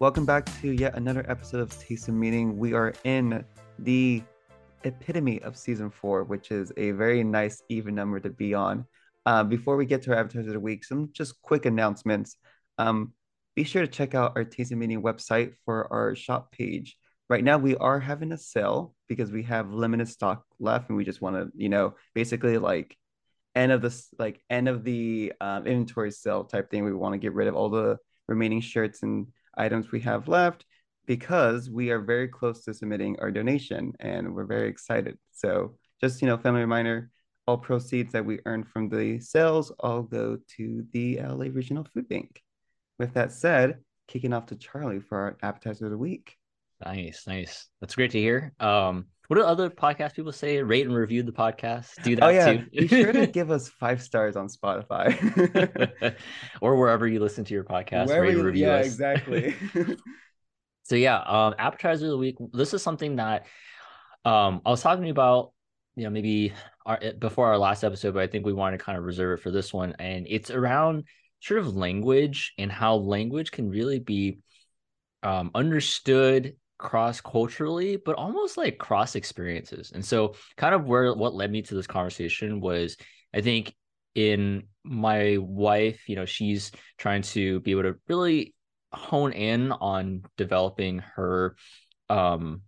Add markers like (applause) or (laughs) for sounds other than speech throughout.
Welcome back to yet another episode of Taste of Meaning. We are in the epitome of season four, which is a very nice even number to be on. Uh, before we get to our advertiser of the week, some just quick announcements. Um, be sure to check out our Taste of Meaning website for our shop page. Right now, we are having a sale because we have limited stock left, and we just want to, you know, basically like end of this, like end of the um, inventory sale type thing. We want to get rid of all the remaining shirts and items we have left because we are very close to submitting our donation and we're very excited. So just, you know, family reminder, all proceeds that we earn from the sales all go to the LA Regional Food Bank. With that said, kicking off to Charlie for our appetizer of the week. Nice, nice. That's great to hear. Um, what do other podcast people say? Rate and review the podcast. Do that oh, yeah. too. (laughs) Be sure to (laughs) give us five stars on Spotify (laughs) or wherever you listen to your podcast. Wherever rate you, review yeah, us. exactly. So yeah, um, appetizer of the week. This is something that um, I was talking about, you know, maybe our, eh, before our last episode, but I think we want to kind of reserve it for this one. And it's around sort of language and how language can really be um, understood cross culturally, but almost like cross experiences. And so, kind of where what led me to this conversation was, I think, in my wife, you know, she's trying to be able to really hone in on developing her, um,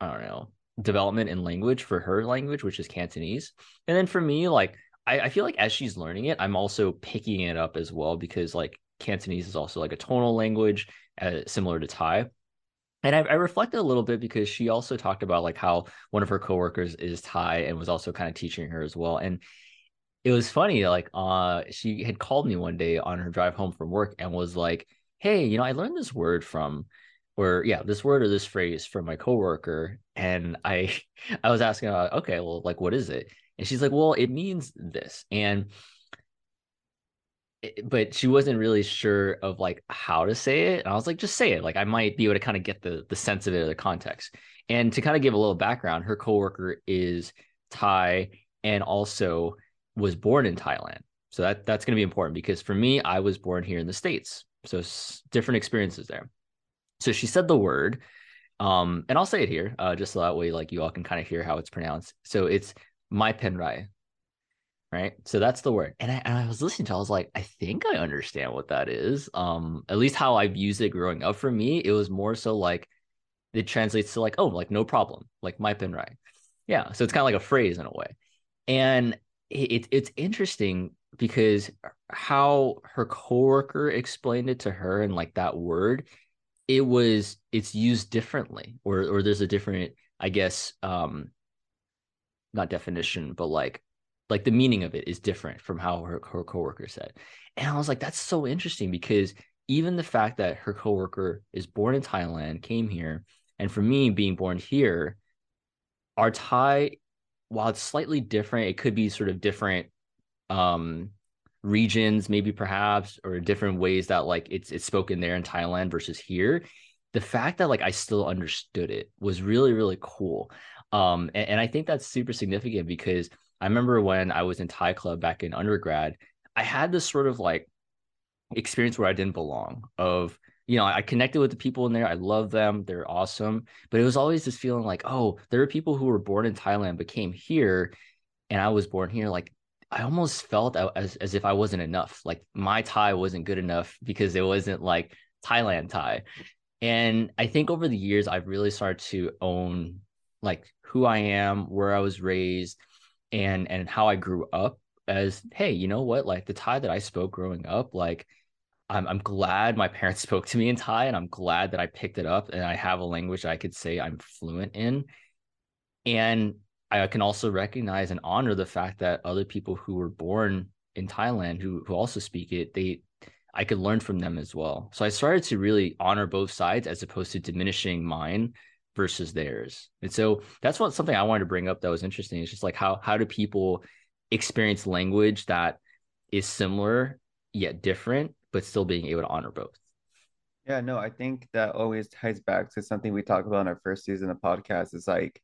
I don't know, development in language for her language, which is Cantonese. And then for me, like, I, I feel like as she's learning it, I'm also picking it up as well because like Cantonese is also like a tonal language, uh, similar to Thai and I, I, reflected a little bit because she also talked about like how one of her coworkers is Thai and was also kind of teaching her as well. And it was funny, like uh she had called me one day on her drive home from work and was like, Hey, you know, I learned this word from or yeah, this word or this phrase from my coworker. And I (laughs) I was asking, okay, well, like what is it? And she's like, Well, it means this. And but she wasn't really sure of like how to say it. And I was like, just say it. Like I might be able to kind of get the the sense of it or the context. And to kind of give a little background, her coworker is Thai and also was born in Thailand. So that that's going to be important because for me, I was born here in the States. So different experiences there. So she said the word, um, and I'll say it here, uh, just so that way, like you all can kind of hear how it's pronounced. So it's mai pen rai, right? So that's the word. And I, and I was listening to it, i was like i think i understand what that is. Um at least how i've used it growing up for me it was more so like it translates to like oh like no problem like mai pen rai yeah so it's kind of like a phrase in a way. And it, it's interesting because how her coworker explained it to her and like that word it was it's used differently or or there's a different i guess um not definition but like like the meaning of it is different from how her, her coworker said. And I was like, that's so interesting because even the fact that her coworker is born in Thailand, came here, and for me being born here, our Thai, while it's slightly different, it could be sort of different um regions, maybe perhaps, or different ways that like it's it's spoken there in Thailand versus here. The fact that like I still understood it was really, really cool. Um, and, and I think that's super significant because I remember when I was in Thai club back in undergrad, I had this sort of like experience where I didn't belong of you know, I connected with the people in there. I love them. They're awesome. But it was always this feeling like, oh, there are people who were born in Thailand but came here and I was born here. Like I almost felt as, as if I wasn't enough. Like my Thai wasn't good enough because it wasn't like Thailand Thai. And I think over the years, I've really started to own like who I am, where I was raised, and and how I grew up as hey, you know what? Like the Thai that I spoke growing up, like I'm I'm glad my parents (laughs) spoke to me in Thai and I'm glad that I picked it up and I have a language I could say I'm fluent in. And I can also recognize and honor the fact that other people who were born in Thailand who who also speak it, they I could learn from them as well. So I started to really honor both sides as opposed to diminishing mine versus theirs. And so that's what something I wanted to bring up that was interesting. It's just like how how do people experience language that is similar yet different, but still being able to honor both. Yeah, no, I think that always ties back to something we talked about in our first season of podcast is like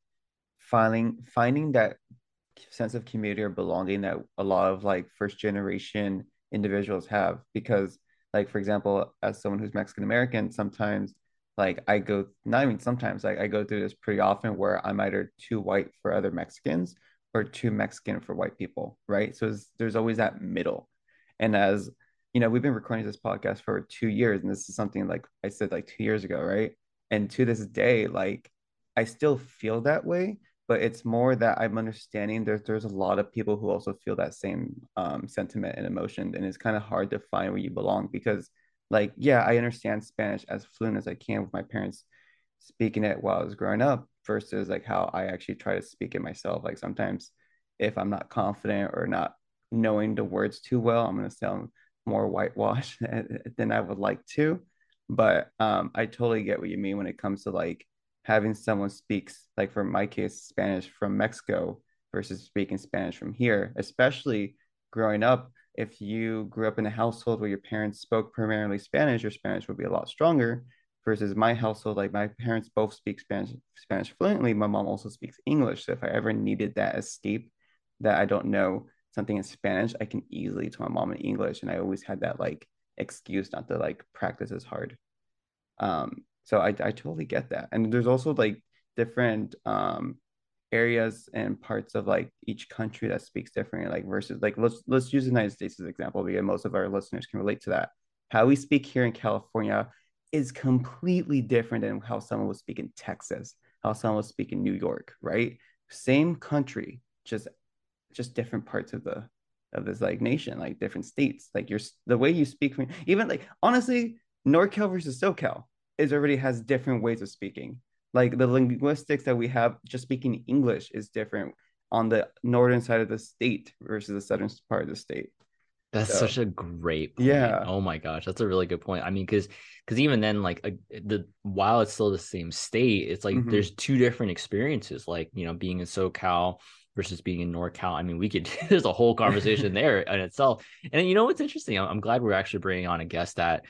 finding finding that sense of community or belonging that a lot of like first generation individuals have because Like for example, as someone who's Mexican American, sometimes like I go not even sometimes like I go through this pretty often where I'm either too white for other Mexicans or too Mexican for white people, right? So there's always that middle. And as you know, we've been recording this podcast for two years, and this is something like I said like two years ago, right? And to this day, like I still feel that way, but it's more that I'm understanding there's there's a lot of people who also feel that same um, sentiment and emotion, and it's kind of hard to find where you belong because, like, yeah, I understand Spanish as fluent as I can with my parents speaking it while I was growing up versus like how I actually try to speak it myself. Like sometimes, if I'm not confident or not knowing the words too well, I'm gonna sound more whitewashed (laughs) than I would like to. But um, I totally get what you mean when it comes to like having someone speaks like for my case spanish from mexico versus speaking spanish from here especially growing up if you grew up in a household where your parents spoke primarily spanish your spanish would be a lot stronger versus my household like my parents both speak spanish spanish fluently. My mom also speaks english. So if i ever needed that escape that i don't know something in spanish i can easily tell my mom in english. And i always had that like excuse not to like practice as hard. Um so I, I totally get that. And there's also like different um areas and parts of like each country that speaks differently, like versus like let's let's use the United States as an example because most of our listeners can relate to that. How we speak here in California is completely different than how someone would speak in Texas, how someone would speak in New York, right? Same country, just just different parts of the of this like nation, like different states. Like your the way you speak, even like honestly, NorCal versus SoCal is already has different ways of speaking. Like the linguistics that we have just speaking English is different on the northern side of the state versus the southern part of the state. That's so, such a great point. Yeah. Oh my gosh, that's a really good point. I mean, because because even then, like a, the while it's still the same state, it's like mm-hmm. there's two different experiences. Like you know, being in SoCal versus being in NorCal. I mean, we could (laughs) there's a whole conversation (laughs) there in itself. And you know what's interesting? I'm, I'm glad we're actually bringing on a guest that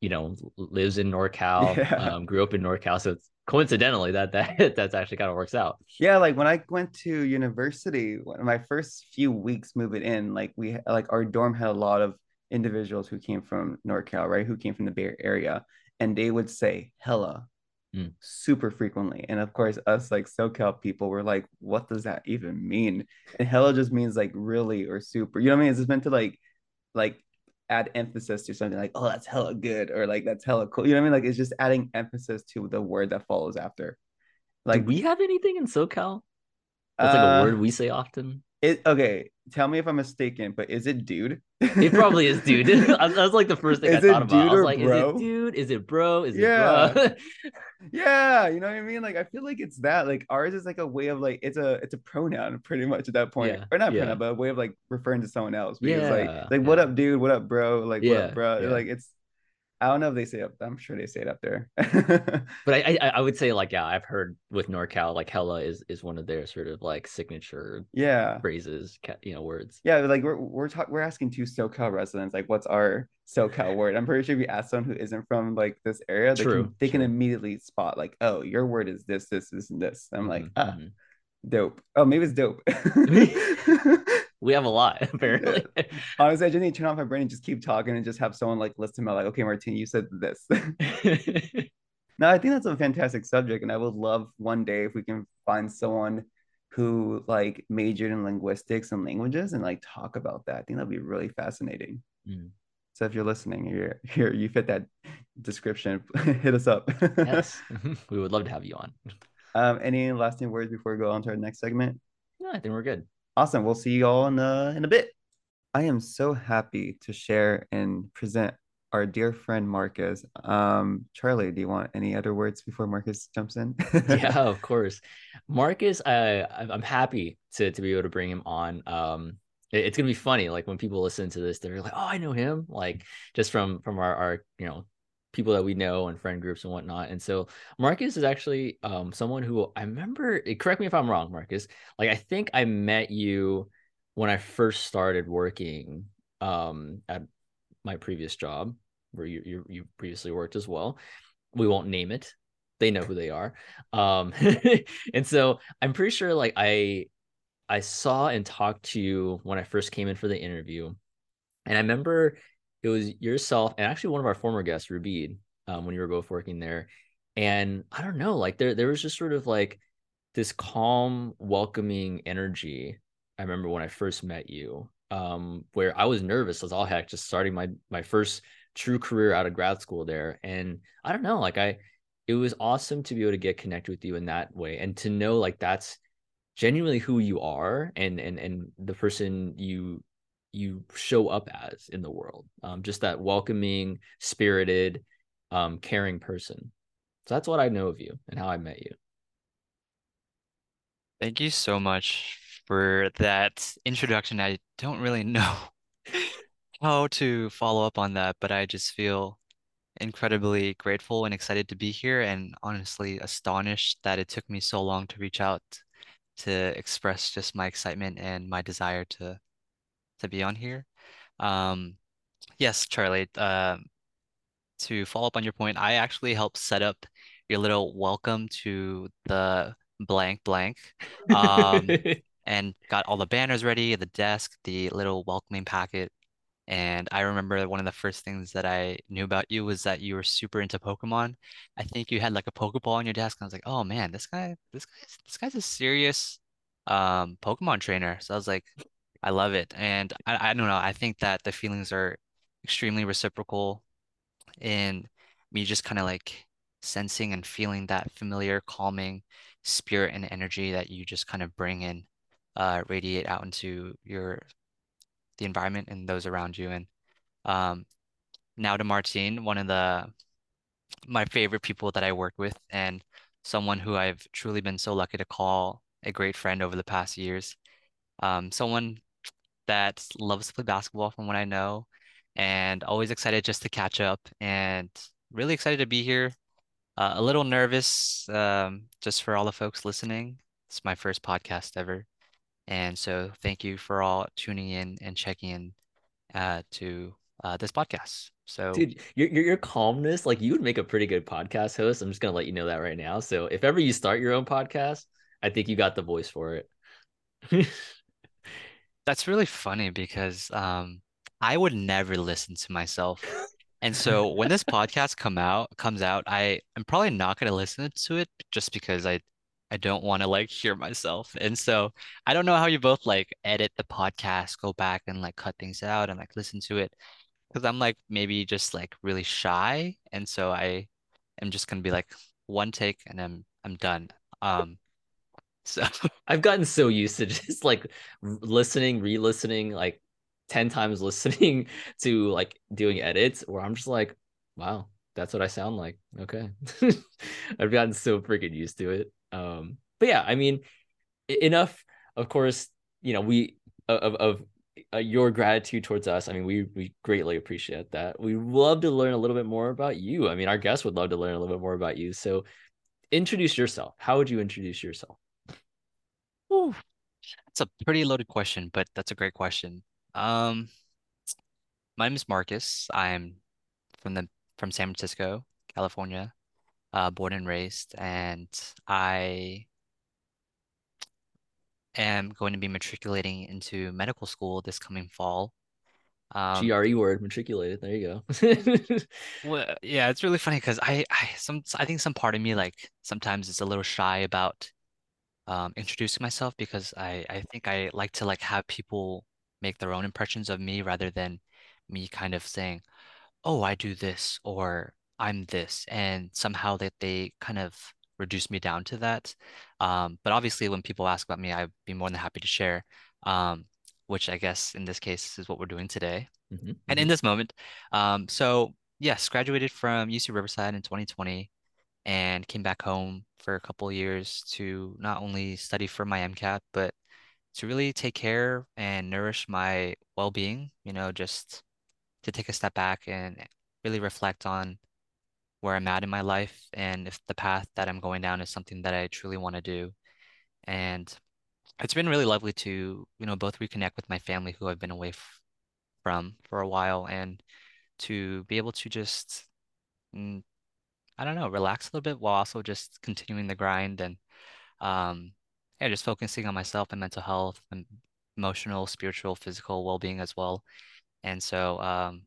you know lives in NorCal, (laughs) yeah. um, grew up in NorCal, so it's coincidentally that that (laughs) that's actually kind of works out. Yeah, like when I went to university, my first few weeks moving in, like we like our dorm had a lot of individuals who came from NorCal, right? Who came from the Bay Area, and they would say "hella" mm. super frequently. And of course, us like SoCal people were like, "What does that even mean?" And "hella" just means like really or super. You know what I mean? It's just meant to like like add emphasis to something like, oh, that's hella good, or like that's hella cool. You know what I mean? Like it's just adding emphasis to the word that follows after. Like, Do we have anything in SoCal? That's like a word uh, we say often. It okay. Tell me if I'm mistaken, but is it dude? it probably is dude. (laughs) (laughs) That was like the first thing is I thought about. I was like, bro? is it dude? Is it bro? Is yeah. it bro? (laughs) yeah, you know what I mean? Like I feel like it's that. Like ours is like a way of like it's a it's a pronoun pretty much at that point. Yeah. Or not yeah. pronoun, but a way of like referring to someone else. Because yeah. like like what up, dude? What up, bro? Like what up, bro? Like it's I don't know if they say it. I'm sure they say it up there. (laughs) but I, I, I would say like yeah, I've heard with NorCal like hella is is one of their sort of like signature yeah phrases, you know, words. Yeah, like we're we're talking we're asking two SoCal residents like what's our SoCal word. I'm pretty sure if you ask someone who isn't from like this area, they True. can they True. can immediately spot like oh your word is this this this and this. I'm mm-hmm. like ah. Mm-hmm. Dope. Oh, maybe it's dope. (laughs) (laughs) we have a lot (laughs) apparently. Honestly, I just need to turn off my brain and just keep talking and just have someone like listen to me like, okay, Martin, you said this. (laughs) no, I think that's a fantastic subject, and I would love one day if we can find someone who like majored in linguistics and languages and like talk about that. I think that'd be really fascinating. Mm. So if you're listening, you're (laughs) here, you fit that description. hit us up. yes, we would love to have you on. Um, any lasting words before we go on to our next segment? No, I think we're good. Awesome. We'll see you all in a, in a bit. I am so happy to share and present our dear friend Marcus. Um, Charlie, do you want any other words before Marcus jumps in? (laughs) yeah, of (laughs) course. Marcus, I I'm happy to to be able to bring him on. Um, it, it's gonna be funny. Like when people listen to this, they're like, "Oh, I know him!" Like just from from our our you know people that we know and friend groups and whatnot. And so Marcus is actually um, someone who I remember. Eh, correct me if I'm wrong, Marcus. Like I think I met you when I first started working um, at my previous job, where you, you you previously worked as well. We won't name it. They know who they are. Um, (laughs) and so I'm pretty sure like I I saw and talked to you when I first came in for the interview. And I remember it was yourself and actually one of our former guests, Rubid, um, when you were both working there. And I don't know, like there there was just sort of like this calm, welcoming energy. I remember when I first met you, um, where I was nervous as all heck, just starting my my first true career out of grad school there. And I don't know, like I it was awesome to be able to get connected with you in that way and to know like that's genuinely who you are and and and the person you you show up as in the world um, just that welcoming spirited um, caring person so that's what i know of you and how i met you Thank you so much for that introduction. I don't really (laughs) know how to follow up on that, but I just feel incredibly grateful and excited to be here and honestly astonished that it took me so long to reach out to express just my excitement and my desire to to be on here. Um, yes, Charlie, uh, to follow up on your point, I actually helped set up your little welcome to the blank blank. Um, (laughs) and got all the banners ready, the desk, the little welcoming packet. And I remember one of the first things that I knew about you was that you were super into Pokemon. I think you had like a Pokeball on your desk, and I was like, oh man, this guy, this guy's this guy's a serious um Pokemon trainer. So I was like, I love it. And I, I don't know, I think that the feelings are extremely reciprocal in me just kind of like sensing and feeling that familiar, calming spirit and energy that you just kind of bring in, uh, radiate out into your the environment and those around you. And um, now to Martine, one of the my favorite people that I work with, and someone who I've truly been so lucky to call a great friend over the past years. Um, someone that loves to play basketball from what I know, and always excited just to catch up, and really excited to be here. Uh, a little nervous, um, just for all the folks listening. It's my first podcast ever. And so thank you for all tuning in and checking in uh, to uh, this podcast. So, dude, your, your your calmness, like you would make a pretty good podcast host. I'm just gonna let you know that right now. So, if ever you start your own podcast, I think you got the voice for it. (laughs) that's really funny because um, I would never listen to myself. And so when this (laughs) podcast come out comes out, I I'm probably not gonna listen to it just because I I don't want to like hear myself. And so I don't know how you both like edit the podcast, go back and like cut things out and like listen to it. Because I'm like maybe just like really shy. And so I am just gonna be like one take and I'm I'm done. Um so (laughs) I've gotten so used to (laughs) just like listening, re-listening, like 10 times (laughs) listening to like doing edits where I'm just like, wow, that's what I sound like. Okay. I've gotten so freaking used to it. Um, but yeah, I mean, enough. Of course, you know, we of of uh, your gratitude towards us. I mean, we we greatly appreciate that. We love to learn a little bit more about you. I mean, our guests would love to learn a little bit more about you. So, introduce yourself. How would you introduce yourself? Ooh, that's a pretty loaded question, but that's a great question. Um, my name is Marcus. I'm from the from San Francisco, California uh, born and raised, and I am going to be matriculating into medical school this coming fall. Um, GRE word matriculated. There you go. (laughs) well, yeah, it's really funny because I, I some I think some part of me like sometimes is a little shy about um, introducing myself because I I think I like to like have people make their own impressions of me rather than me kind of saying, "Oh, I do this," or I'm this, and somehow that they kind of reduce me down to that. Um, but obviously, when people ask about me, I'd be more than happy to share. Um, which I guess in this case is what we're doing today, mm-hmm. and in mm-hmm. this moment. Um, so yes, graduated from UC Riverside in 2020, and came back home for a couple years to not only study for my MCAT, but to really take care and nourish my well-being. You know, just to take a step back and really reflect on where I'm at in my life and if the path that I'm going down is something that I truly want to do. And it's been really lovely to, you know, both reconnect with my family who I've been away f- from for a while and to be able to just, mm, I don't know, relax a little bit while also just continuing the grind and, um, yeah, just focusing on myself and mental health and emotional, spiritual, physical well-being as well. And so, um,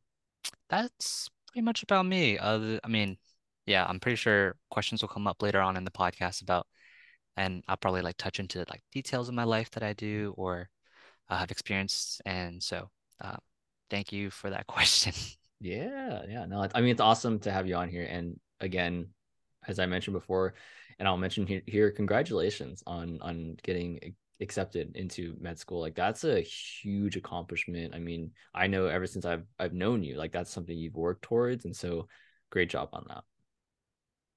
that's pretty much about me. Uh, I mean, yeah, I'm pretty sure questions will come up later on in the podcast about, and I'll probably like touch into like details of my life that I do or uh, have experienced. And so, uh, thank you for that (laughs) question. Yeah, yeah. No, I mean it's awesome to have you on here. And again, as I mentioned before, and I'll mention here, here congratulations on on getting accepted into med school. Like that's a huge accomplishment. I mean, I know ever since I've I've known you, like that's something you've worked towards, and so great job on that.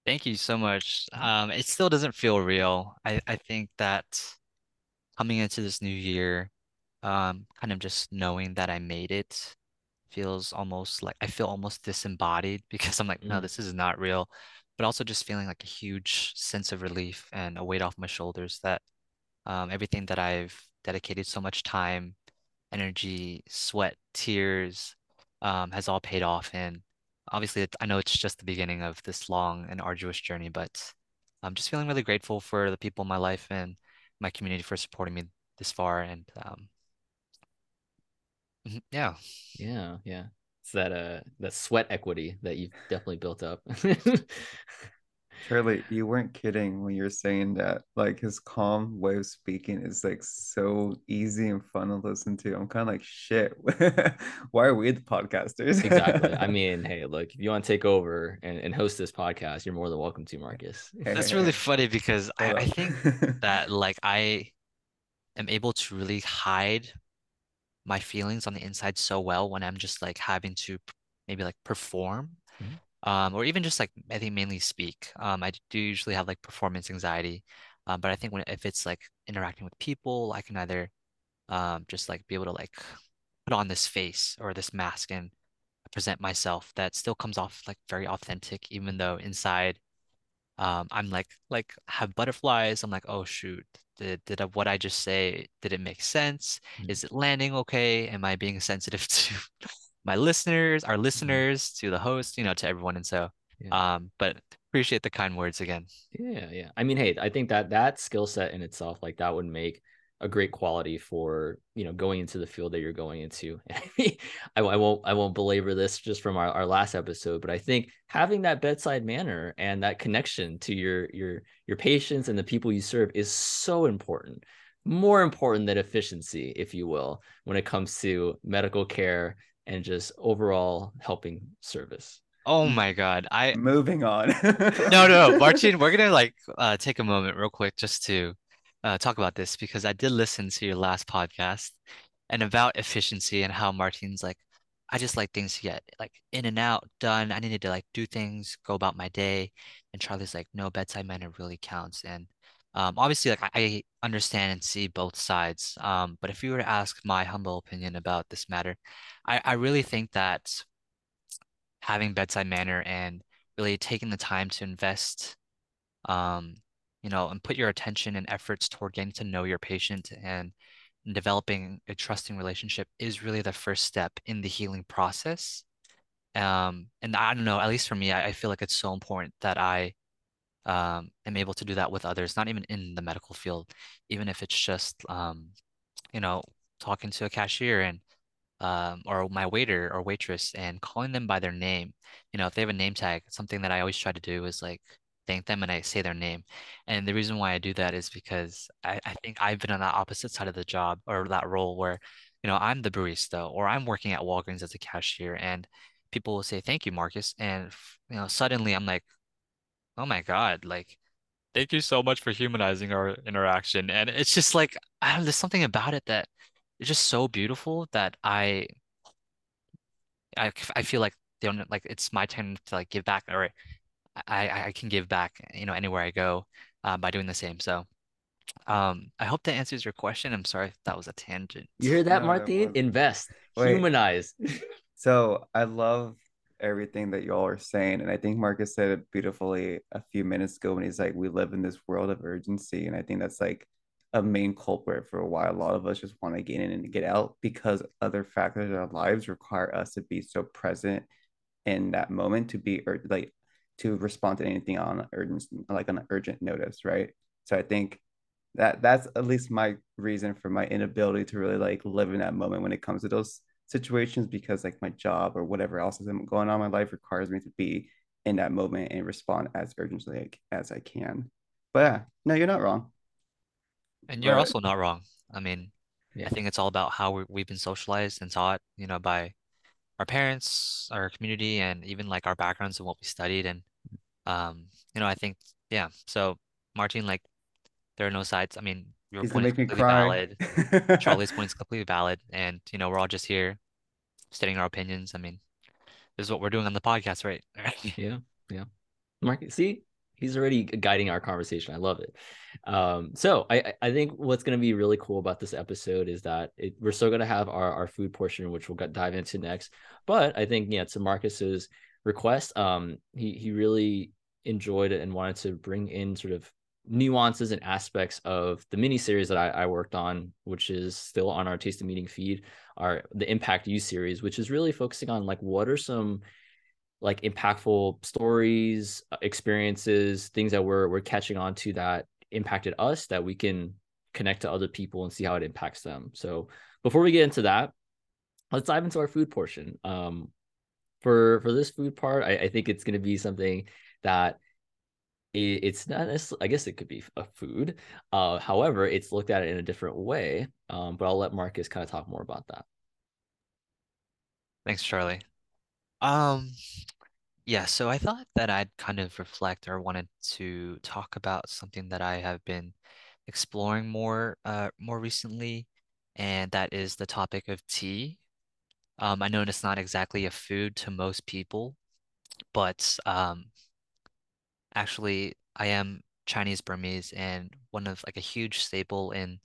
Thank you so much. Um, it still doesn't feel real. I I think that coming into this new year, um, kind of just knowing that I made it feels almost like I feel almost disembodied (laughs) because I'm like, no, Mm. this is not real. But also just feeling like a huge sense of relief and a weight off my shoulders that um, everything that I've dedicated so much time, energy, sweat, tears, um, has all paid off. And obviously, I know it's just the beginning of this long and arduous journey, but I'm just feeling really grateful for the people in my life and my community for supporting me this far. And um, yeah. Yeah, yeah. It's that uh that sweat equity that you've definitely built up. (laughs) Charlie, you weren't kidding when you're saying that. Like his calm way of speaking is like so easy and fun to listen to. I'm kind of like, shit. (laughs) Why are we the podcasters? exactly. I (laughs) mean, hey, look, if you want to take over and, and host this podcast, you're more than welcome to, Marcus. That's really funny because I, I think that like I am able to really hide my feelings on the inside so well when I'm just like having to maybe like perform Mhm. um or even just like I think mainly speak. Um I do usually have like performance anxiety. Um but I think when if it's like interacting with people, I can either um just like be able to like put on this face or this mask and present myself that still comes off like very authentic even though inside um I'm like like have butterflies. I'm like, oh shoot, did did what I just say, did it make sense? Mhm. Is it landing okay? Am I being (laughs) sensitive to my listeners, our listeners, to the host, you know, to everyone? And so Yeah. um, but appreciate the kind words again. Yeah, yeah. I mean, hey, I think that that skill set in itself, like that would make a great quality for, you know, going into the field that you're going into. (laughs) I, I won't I won't belabor this just from our, our last episode, but I think having that bedside manner and that connection to your your your patients and the people you serve is so important. More important than efficiency, if you will, when it comes to medical care and just overall helping service. Oh my God. I Moving on. no no (laughs) Martin, we're gonna like uh take a moment real quick just to uh talk about this because I did listen to your last podcast and about efficiency and how Martin's like, I just like things to get like in and out, done. I needed to like do things, go about my day. And Charlie's like, no, bedside manner really counts. And um, obviously, like I, I understand and see both sides. Um, but if you were to ask my humble opinion about this matter, I, I really think that having bedside manner and really taking the time to invest, um, you know, and put your attention and efforts toward getting to know your patient and developing a trusting relationship is really the first step in the healing process. Um, and I don't know, at least for me, I, I feel like it's so important that I um, am able to do that with others, not even in the medical field, even if it's just, um, you know, talking to a cashier and um, or my waiter or waitress and calling them by their name. You know, if they have a name tag, something that I always try to do is like thank them and I say their name. And the reason why I do that is because I, I think I've been on the opposite side of the job or that role where, you know, I'm the barista or I'm working at Walgreens as a cashier and people will say, thank you, Marcus. And, you know, suddenly I'm like, oh my God, like, thank you so much for humanizing our interaction. And it's just like, know, there's something about it that it's just so beautiful that I I, I feel like they don't like it's my turn to like give back or I I can give back you know anywhere I go uh, by doing the same. So um I hope that answers your question. I'm sorry if that was a tangent. You hear that, No, that Martin? wasn't. Invest, Wait. humanize. (laughs) So I love everything that y'all are saying. And I think Marcus said it beautifully a few minutes ago when he's like, we live in this world of urgency. And I think that's like a main culprit for why a lot of us just want to get in and get out because other factors in our lives require us to be so present in that moment to be ur- like to respond to anything on urgent like an urgent notice, right? So I think that that's at least my reason for my inability to really like live in that moment when it comes to those situations because like my job or whatever else is going on in my life requires me to be in that moment and respond as urgently as I can. But yeah, no, you're not wrong. And you're but, also not wrong. I mean, yeah. I think it's all about how we, have been socialized and taught, you know, by our parents, our community, and even like our backgrounds and what we studied. And, um, you know, I think, yeah. So, Martin, like, there are no sides. I mean, your He's point is completely valid. (laughs) Charlie's point is completely valid. And, you know, we're all just here stating our opinions. I mean, this is what we're doing on the podcast, right? (laughs) yeah. Yeah. Mark, see, he's already guiding our conversation. I love it. Um, so I, I think what's going to be really cool about this episode is that it, we're still going to have our, our food portion, which we'll dive into next. But I think, yeah, to Marcus's request, um, he, he really enjoyed it and wanted to bring in sort of nuances and aspects of the mini series that I, I, worked on, which is still on our Taste of Meaning feed, our the Impact You series, which is really focusing on like what are some like impactful stories, uh, experiences, things that we're we're catching on to that impacted us that we can connect to other people and see how it impacts them. So before we get into that, let's dive into our food portion. Um, for for this food part, I, I think it's going to be something that it's not i guess it could be a food uh, however it's looked at it in a different way um, but i'll let marcus kind of talk more about that. Thanks charlie. Um yeah so i thought that i'd kind of reflect or wanted to talk about something that i have been exploring more uh more recently and that is the topic of tea. Um i know it's not exactly a food to most people but um actually I am Chinese Burmese and one of like a huge staple in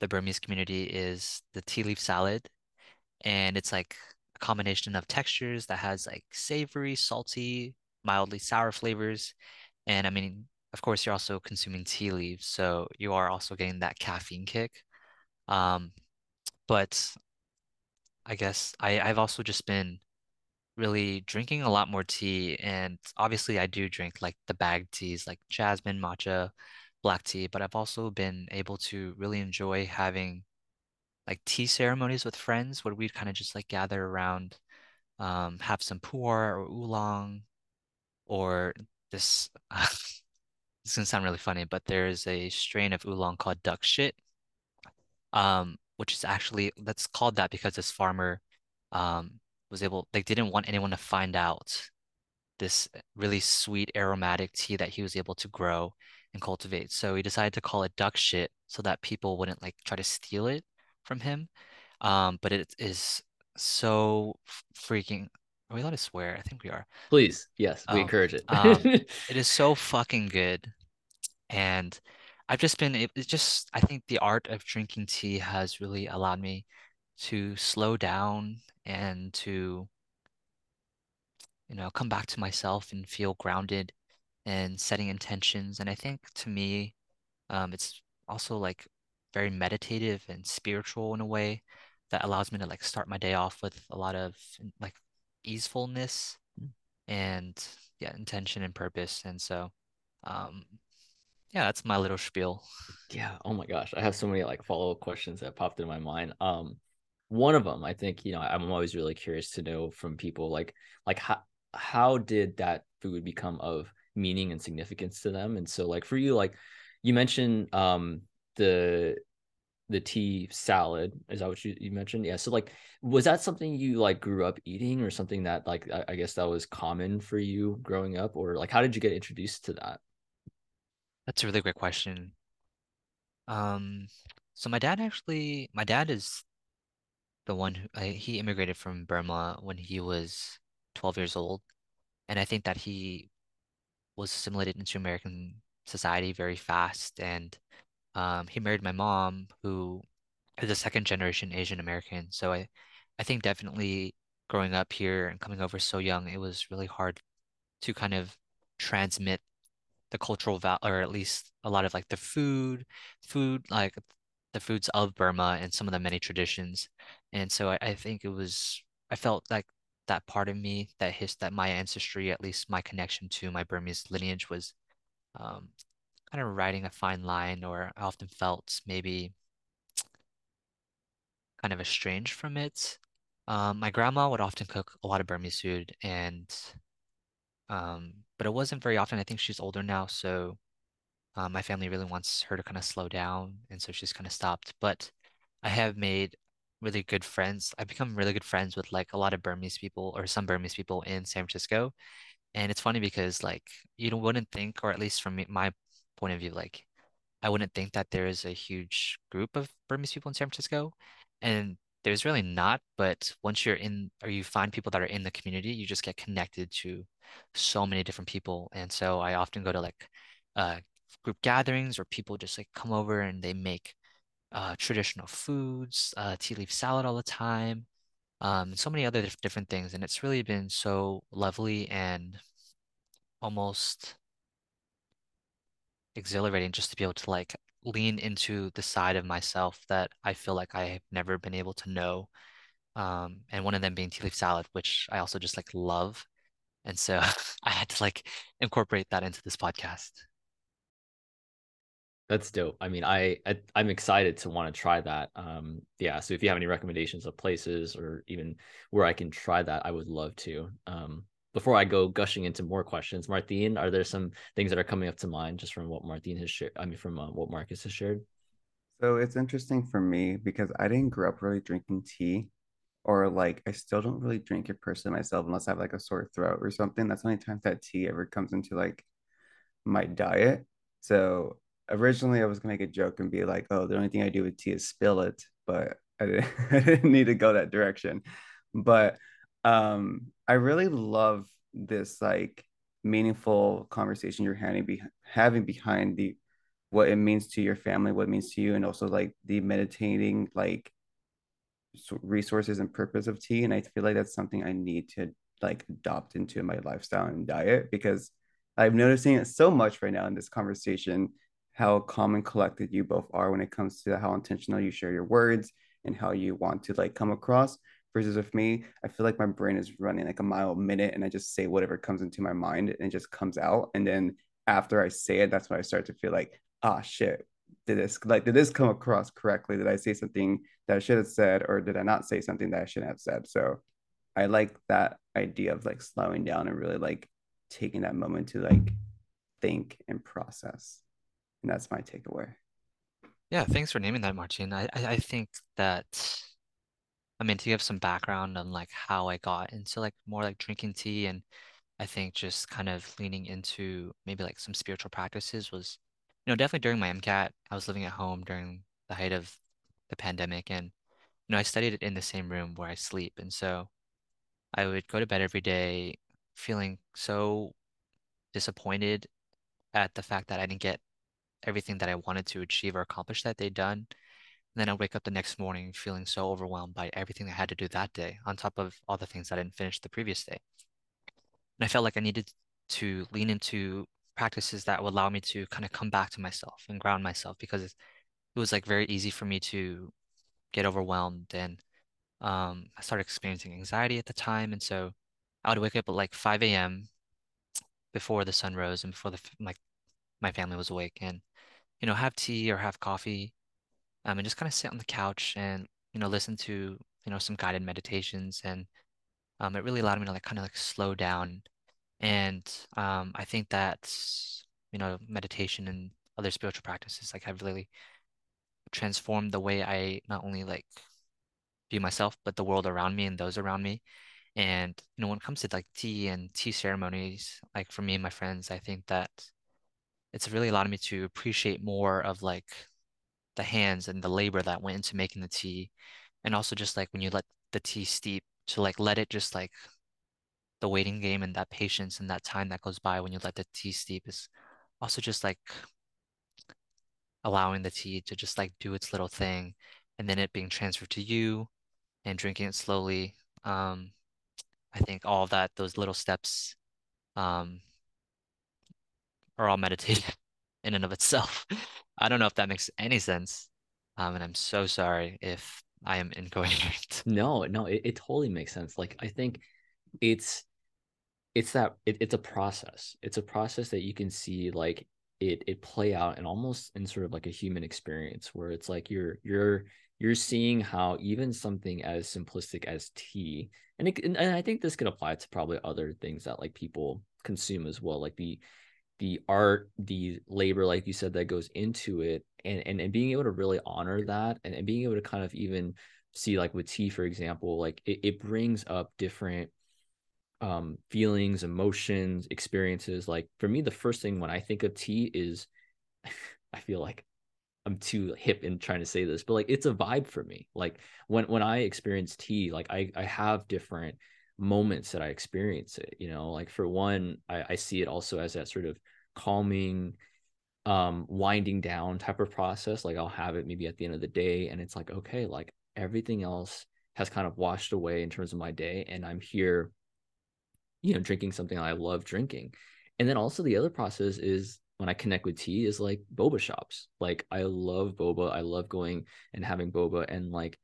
the Burmese community is the tea leaf salad. And it's like a combination of textures that has like savory, salty, mildly sour flavors. And I mean, of course, you're also consuming tea leaves, so you are also getting that caffeine kick. Um, but I guess I, I've also just been really drinking a lot more tea. And obviously, I do drink like the bag teas, like jasmine, matcha, black tea. But I've also been able to really enjoy having like tea ceremonies with friends where we'd kind of just like gather around, um, have some pu'er or oolong, or this. (laughs) this is gonna sound really funny, but there is a strain of oolong called duck shit, um, which is actually that's called that because this farmer um, was able they didn't want anyone to find out this really sweet aromatic tea that he was able to grow and cultivate. So he decided to call it duck shit so that people wouldn't like try to steal it from him. Um, but it is so freaking are we allowed to swear? I think we are. Please, yes, we um, encourage it. um, (laughs) it is so fucking good. And I've just been it, it's just I think the art of drinking tea has really allowed me to slow down and to you know come back to myself and feel grounded and setting intentions. And i think to me um, it's also like very meditative and spiritual in a way that allows me to like start my day off with a lot of like easefulness mm. and yeah intention and purpose. And so um yeah that's my little spiel. Yeah. Oh my gosh. I have so many like follow-up questions that popped in my mind. Um one of them i think you know i'm always really curious to know from people like like how how did that food become of meaning and significance to them? And so like for you like you mentioned um the the tea salad is that what you, you mentioned? Yeah so like was that something you like grew up eating or something that like I, I guess that was common for you growing up? Or like how did you get introduced to that? That's a really great question. Um so my dad actually my dad is the one who uh, he immigrated from Burma when he was 12 years old, and I think that he was assimilated into American society very fast. And um, he married my mom, who is a second generation Asian American. So I, I think definitely growing up here and coming over so young, it was really hard to kind of transmit the cultural value, or at least a lot of like the food, food like the foods of Burma and some of the many traditions. And so I, I think it was I felt like that part of me, that his that my ancestry, at least my connection to my Burmese lineage was um, kind of riding a fine line, or I often felt maybe kind of estranged from it. Um, my grandma would often cook a lot of Burmese food, and um, but it wasn't very often. I think she's older now, so uh, my family really wants her to kind of slow down, and so she's kind of stopped. But I have made really good friends. I've become really good friends with like a lot of Burmese people or some Burmese people in San Francisco. And it's funny because like you wouldn't think, or at least from my point of view, like I wouldn't think that there is a huge group of Burmese people in San Francisco. And there's really not, but once you're in or you find people that are in the community, you just get connected to so many different people. And so I often go to like uh, group gatherings where people just like come over and they make uh, traditional foods, uh, tea leaf salad all the time, um, so many other different things. And it's really been so lovely and almost exhilarating just to be able to like lean into the side of myself that I feel like I have never been able to know. Um, and one of them being tea leaf salad, which I also just like love. And so (laughs) I had to like incorporate that into this podcast. That's dope. I mean, I, I am excited to want to try that. Um, yeah. So if you have any recommendations of places or even where I can try that, I would love to. Um, before I go gushing into more questions, Martine, are there some things that are coming up to mind just from what Martine has shared? I mean, from uh, what Marcus has shared. So it's interesting for me because I didn't grow up really drinking tea, or like I still don't really drink it personally myself unless I have like a sore throat or something. That's the only time that tea ever comes into like my diet. So originally I was gonna make a joke and be like, "Oh, the only thing I do with tea is spill it," but I (laughs) didn't, I didn't need to go that direction. But um, I really love this like meaningful conversation you're having, be- having behind the what it means to your family, what it means to you, and also like the meditating like resources and purpose of tea. And I feel like that's something I need to like adopt into my lifestyle and diet because I'm noticing it so much right now in this conversation how calm and collected you both are when it comes to how intentional you share your words and how you want to like come across. Versus with me i feel like my brain is running like a mile a minute and i just say whatever comes into my mind and it just comes out. And then after i say it that's when i start to feel like ah shit. Did this like did this come across correctly? Did i say something that i should have said or did i not say something that i shouldn't have said? So i like that idea of like slowing down and really like taking that moment to like think and process and that's my takeaway. Yeah, thanks for naming that, Martin. I, I, I think that I mean to give some background on like how I got into like more like drinking tea and I think just kind of leaning into maybe like some spiritual practices was, you know, definitely during my MCAT, I was living at home during the height of the pandemic and you know, I studied it in the same room where I sleep. And so I would go to bed every day feeling so disappointed at the fact that I didn't get everything that I wanted to achieve or accomplish that day done. And then I wake up the next morning feeling so overwhelmed by everything I had to do that day, on top of all the things that I didn't finish the previous day. And I felt like I needed to lean into practices that would allow me to kind of come back to myself and ground myself because it was like very easy for me to get overwhelmed and um, I started experiencing anxiety at the time. And so I would wake up at like 5 a.m. before the sun rose and before the like my family was awake and you know, have tea or have coffee, um, and just kind of sit on the couch and, you know, listen to, you know, some guided meditations. And um, it really allowed me to like kind of like slow down. And um, I think that, you know, meditation and other spiritual practices like have really transformed the way I not only like view myself, but the world around me and those around me. And, you know, when it comes to like tea and tea ceremonies, like for me and my friends, I think that it's really allowed me to appreciate more of like the hands and the labor that went into making the tea. And also just like when you let the tea steep to like let it just like the waiting game and that patience and that time that goes by when you let the tea steep is also just like allowing the tea to just like do its little thing and then it being transferred to you and drinking it slowly. Um i think all that those little steps um are all meditative (laughs) in and of itself. I don't know if that makes any sense. Um, and I'm so sorry if I am incoherent. (laughs) No, no, it, it totally makes sense. Like I think it's it's that it, it's a process. It's a process that you can see like it it play out and almost in sort of like a human experience where it's like you're you're you're seeing how even something as simplistic as tea, and, it, and I think this could apply to probably other things that like people consume as well, like the the art, the labor, like you said, that goes into it, and and, and being able to really honor that, and, and being able to kind of even see like with tea, for example, like it, it brings up different um feelings, emotions, experiences. Like for me, the first thing when I think of tea is (laughs) I feel like I'm too hip in trying to say this, but like it's a vibe for me. Like when when I experience tea, like I I have different moments that I experience it. You know, like for one, I, I see it also as that sort of calming, um, winding down type of process. Like I'll have it maybe at the end of the day, and it's like okay, like everything else has kind of washed away in terms of my day, and I'm here, you know, drinking something I love drinking. And then also the other process is when I connect with tea is like boba shops. Like I love boba. I love going and having boba and like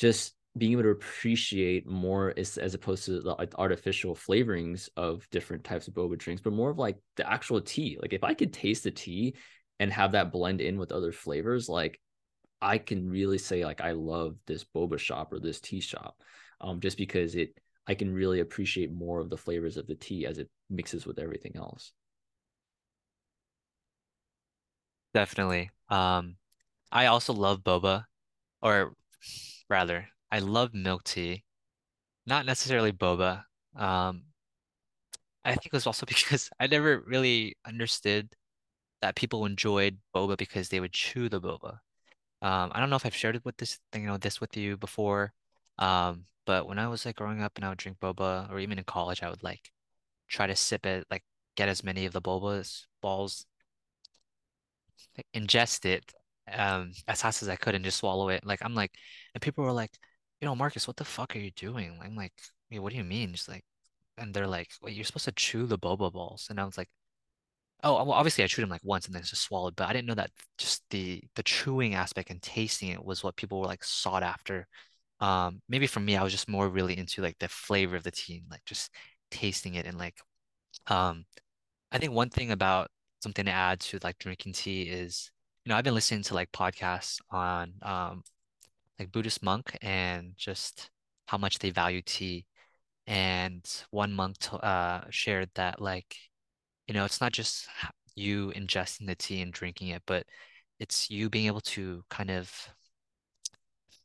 just being able to appreciate more is, as opposed to the artificial flavorings of different types of boba drinks, but more of like the actual tea. Like if I could taste the tea and have that blend in with other flavors, like I can really say like I love this boba shop or this tea shop, um, just because it I can really appreciate more of the flavors of the tea as it mixes with everything else. Definitely. Um, I also love boba, or rather, I love milk tea. Not necessarily boba. Um, I think it was also (laughs) because I never really understood that people enjoyed boba because they would chew the boba. Um, I don't know if I've shared it with this thing, you know, this with you before. Um, but when I was like growing up and I would drink boba, or even in college, I would like try to sip it, like get as many of the boba's balls ingest it um as fast as I could and just swallow it. Like I'm like, and people were like, you know, Marcus, what the fuck are you doing? I'm like, hey, what do you mean? Just like, and they're like, wait, you're supposed to chew the boba balls, and I was like, oh, well, obviously I chewed them like once and then just swallowed, but I didn't know that just the the chewing aspect and tasting it was what people were like sought after. Um, maybe for me, I was just more really into like the flavor of the tea, like just tasting it and like, um, I think one thing about something to add to like drinking tea is, you know, I've been listening to like podcasts on um like Buddhist monk and just how much they value tea. And one monk uh shared that like, you know, it's not just you ingesting the tea and drinking it, but it's you being able to kind of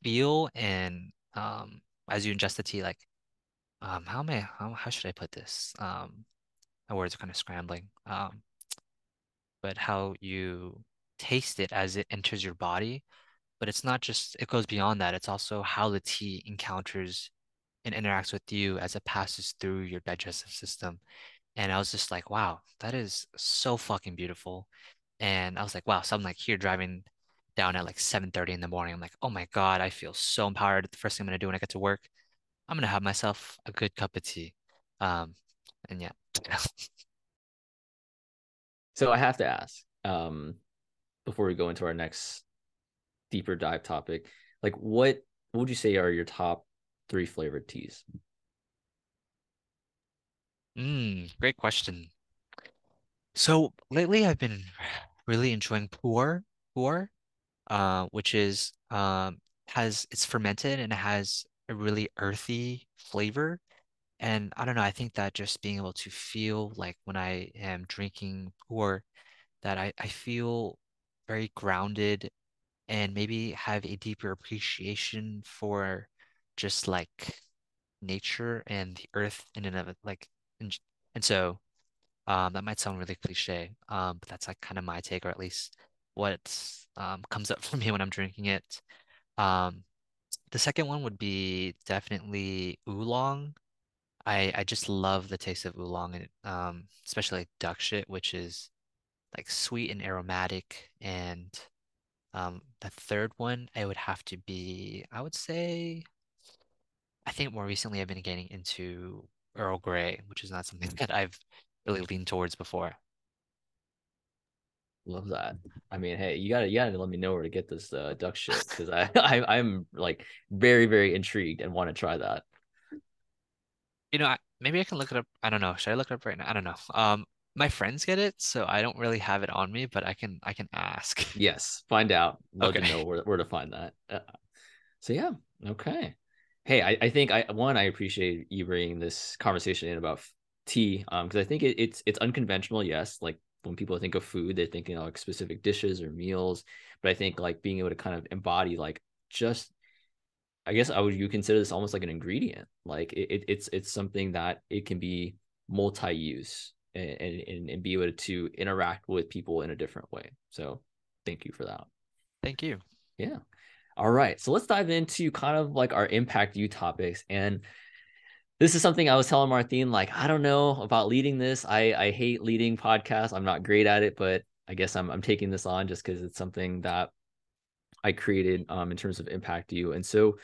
feel and um as you ingest the tea, like um how may how, how should I put this? Um my words are kind of scrambling. Um but how you taste it as it enters your body. But it's not just, it goes beyond that. It's also how the tea encounters and interacts with you as it passes through your digestive system. And I was just like, wow, that is so fucking beautiful. And I was like, wow, so I'm like here driving down at like 7:30 in the morning. I'm like, oh my God, I feel so empowered. The first thing I'm gonna do when I get to work, I'm gonna have myself a good cup of tea. Um, and yeah. So I have to ask, um, before we go into our next deeper dive topic, like what, what would you say are your top three flavored teas? Mm, great question. So lately I've been really enjoying pu'er, pu'er, uh, which is um has it's fermented and it has a really earthy flavor. And I don't know, I think that just being able to feel like when I am drinking pu'er, that I, I feel very grounded and maybe have a deeper appreciation for just like nature and the earth in and of it. Like, and, and so um, that might sound really cliche, um, but that's like kind of my take, or at least what um, comes up (laughs) for me when I'm drinking it. Um, the second one would be definitely oolong. I I just love the taste of oolong and um especially like duck shit, which is like sweet and aromatic. And um the third one I would have to be, I would say, I think more recently I've been getting into Earl Grey, which is not something that I've really leaned towards before. Love that. I mean, hey, you gotta you gotta let me know where to get this uh, duck shit because I, (laughs) I I'm like very very intrigued and want to try that. You know, I, maybe I can look it up. I don't know. Should I look it up right now? I don't know. Um, my friends get it, so I don't really have it on me, but I can I can ask. (laughs) Yes, find out. Love to Okay. know where, where to find that. Uh, So yeah, okay. Hey, I, I think I one I appreciate you bringing this conversation in about tea um because I think it, it's it's unconventional. Yes, like when people think of food, they're thinking of like specific dishes or meals. But I think like being able to kind of embody like just I guess I would you consider this almost like an ingredient. Like it, it it's it's something that it can be multi-use and, and and be able to interact with people in a different way. So thank you for that. Thank you. Yeah. All right. So let's dive into kind of like our impact you topics. And this is something I was telling Martin, like, I don't know about leading this. I, I hate leading podcasts. I'm not great at it, but I guess I'm, I'm taking this on just because it's something that I created um, in terms of impact you. And so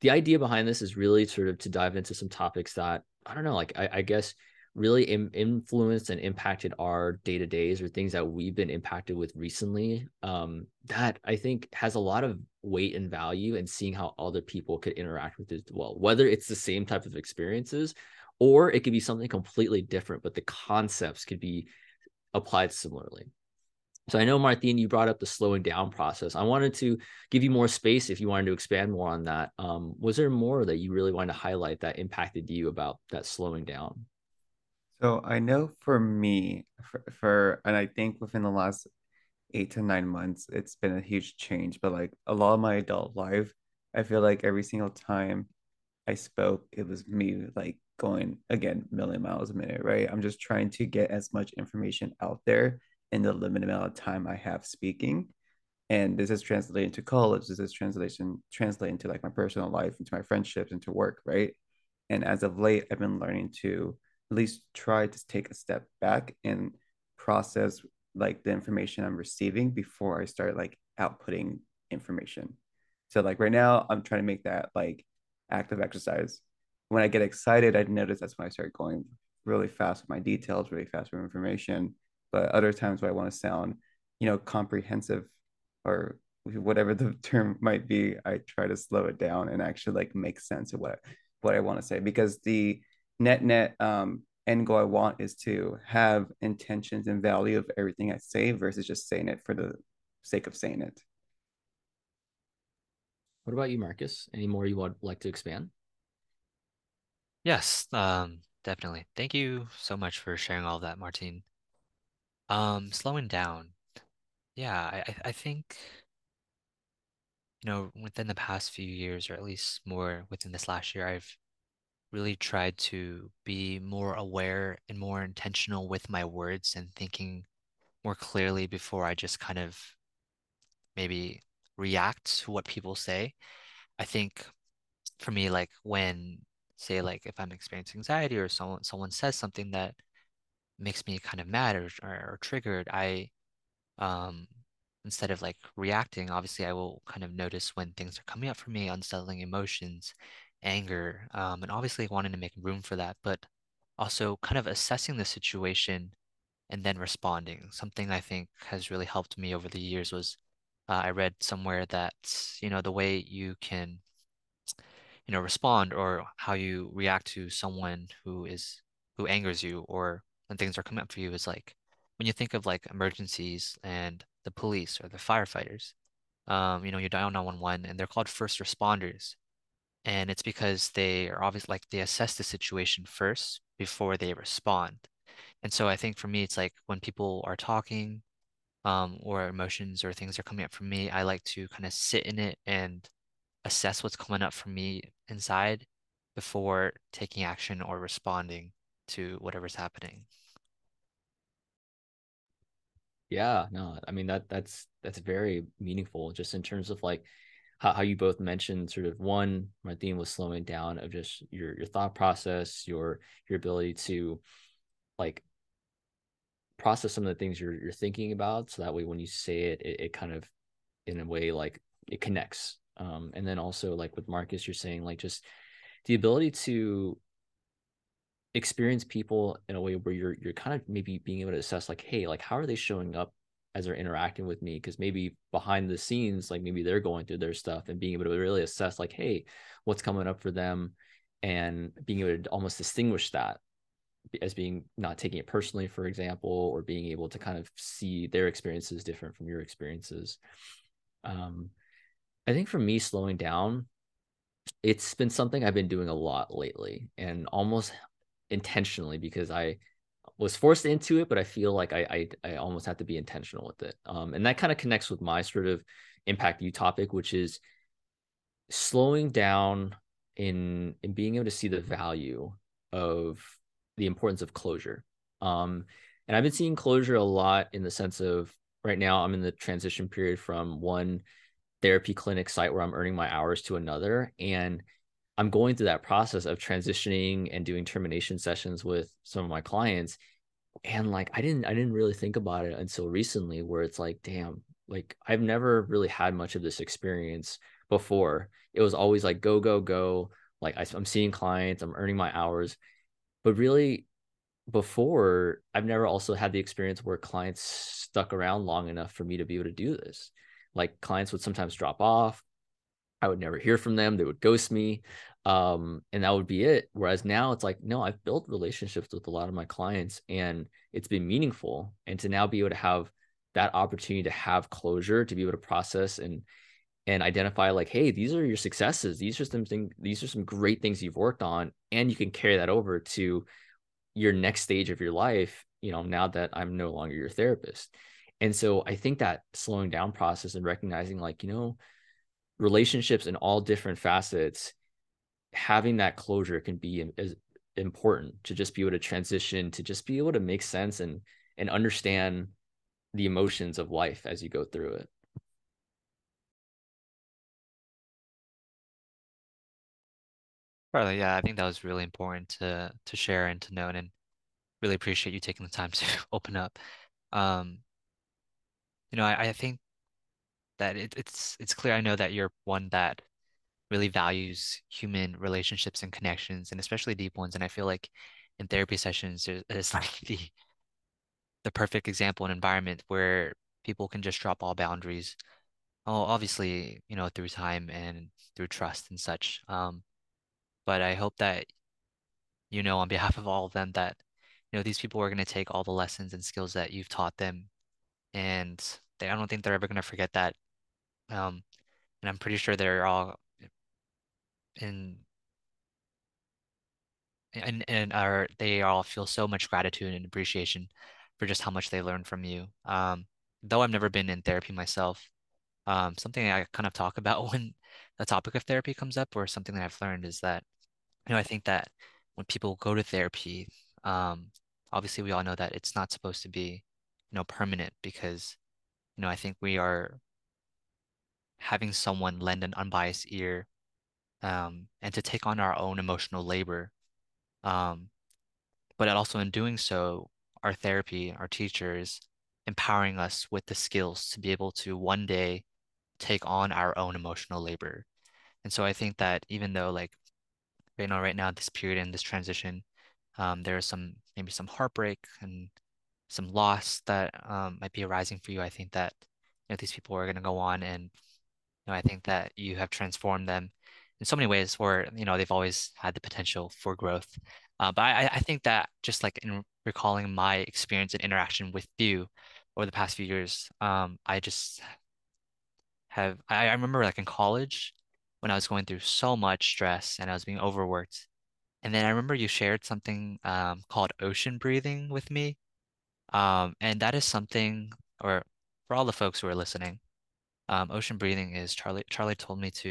the idea behind this is really sort of to dive into some topics that I don't know, like I, I guess really Im- influenced and impacted our day to days or things that we've been impacted with recently. Um, that I think has a lot of weight and value and seeing how other people could interact with it as well, whether it's the same type of experiences or it could be something completely different, but the concepts could be applied similarly. So I know, Martin, you brought up the slowing down process. I wanted to give you more space if you wanted to expand more on that. Um, was there more that you really wanted to highlight that impacted you about that slowing down? So I know for me, for, for and I think within the last eight to nine months, it's been a huge change. But like a lot of my adult life, I feel like every single time I spoke, it was me like going again, million miles a minute, right? I'm just trying to get as much information out there in the limited amount of time I have speaking. And this is translating to college. This is translation translating to like my personal life, into my friendships, into work, right? And as of late, I've been learning to at least try to take a step back and process like the information I'm receiving before I start like outputting information. So like right now, I'm trying to make that like active exercise. When I get excited, I notice that's when I start going really fast with my details, really fast with information. But other times where I want to sound, you know, comprehensive or whatever the (laughs) term might be, I try to slow it down and actually like make sense of what what I want to say because the net net um, end goal I want is to have intentions and value of everything I say versus just saying it for the sake of saying it. What about you, Marcus? Any more you would like to expand? Yes, um, definitely. Thank you so much for sharing all of that, Martin. Um, slowing down. Yeah, I, I think, you know, within the past few years, or at least more within this last year, I've really tried to be more aware and more intentional with my words and thinking more clearly before I just kind of maybe react to what people say. I think for me, like when say like if I'm experiencing anxiety or someone someone says something that makes me kind of mad or, or, or triggered, I um instead of like reacting, obviously I will kind of notice when things are coming up for me, unsettling emotions, anger, um, and obviously wanting to make room for that, but also kind of assessing the situation and then responding. Something I think has really helped me over the years was uh, I read somewhere that, you know, the way you can, you know, respond or how you react to someone who is who angers you or when things are coming up for you is like when you think of like emergencies and the police or the firefighters, um, you know, you dial 911 and they're called first responders and it's because they are obviously like they assess the situation first before they respond. And so I think for me, it's like when people are talking, um, or emotions or things are coming up for me, I like to kind of sit in it and assess what's coming up for me inside before taking action or responding to whatever's happening. Yeah, no, I mean that that's that's very meaningful just in terms of like how, how you both mentioned sort of one my theme was slowing down of just your your thought process your your ability to like process some of the things you're you're thinking about so that way when you say it it, it kind of in a way like it connects. Um and then also like with marcus you're saying like just the ability to experience people in a way where you're you're kind of maybe being able to assess like hey like how are they showing up as they're interacting with me because maybe behind the scenes like maybe they're going through their stuff and being able to really assess like hey what's coming up for them? and being able to almost distinguish that as being not taking it personally for example or being able to kind of see their experiences different from your experiences. Um I think for me, slowing down, it's been something I've been doing a lot lately and almost intentionally because I was forced into it, but I feel like I I, I almost have to be intentional with it. Um, and that kind of connects with my sort of impact you topic, which is slowing down in in being able to see the value of the importance of closure. Um, and I've been seeing closure a lot in the sense of right now I'm in the transition period from one therapy clinic site where I'm earning my hours to another. And I'm going through that process of transitioning and doing termination sessions with some of my clients. And like I didn't I didn't really think about it until recently where it's like, damn, like I've never really had much of this experience before. It was always like go, go, go. Like I, I'm seeing clients, I'm earning my hours. But really before I've never also had the experience where clients stuck around long enough for me to be able to do this. Like clients would sometimes drop off. I would never hear from them. They would ghost me. Um, and that would be it. Whereas now it's like, no, I've built relationships with a lot of my clients and it's been meaningful. And to now be able to have that opportunity to have closure, to be able to process and and identify like, hey, these are your successes. These are some things, these are some great things you've worked on. And you can carry that over to your next stage of your life, you know, now that I'm no longer your therapist. And so I think that slowing down process and recognizing like, you know, relationships in all different facets, having that closure can be important to just be able to transition, to just be able to make sense and and understand the emotions of life as you go through it. Probably, yeah, I think that was really important to to share and to know, and really appreciate you taking the time (laughs) to open up. Um, you know, I, I think that it, it's it's clear. I know that you're one that really values human relationships and connections, and especially deep ones. And I feel like in therapy sessions, it's (laughs) like the the perfect example and environment where people can just drop all boundaries. Oh, obviously, you know, through time and through trust and such. Um, but I hope that you know on behalf of all of them that you know these people are going to take all the lessons and skills that you've taught them and they, I don't think they're ever going to forget that. Um, and I'm pretty sure they're all in and and are they all feel so much gratitude and appreciation for just how much they learned from you. Um, though I've never been in therapy myself, um, something I kind of talk (laughs) about when the topic of therapy comes up, or something that I've learned is that, you know, I think that when people go to therapy, um, obviously we all know that it's not supposed to be you know, permanent because, you know, I think we are having someone lend an unbiased ear um, and to take on our own emotional labor. Um, but also in doing so, our therapy, our teachers, empowering us with the skills to be able to one day take on our own emotional labor. And so I think that even though like you know right now this period and this transition, um, there is some maybe some heartbreak and some loss that um, might be arising for you, I think that you know these people are going to go on, and know I think that you have transformed them in so many ways where you know they've always had the potential for growth. Uh, but I, I think that just like in recalling my experience and interaction with you over the past few years, um, I just have I, I remember like in college when I was going through so much stress and I was being overworked. And then I remember you shared something um, called ocean breathing with me. Um, and that is something, or for all the folks who are listening, um, ocean breathing is Charlie. Charlie told me to,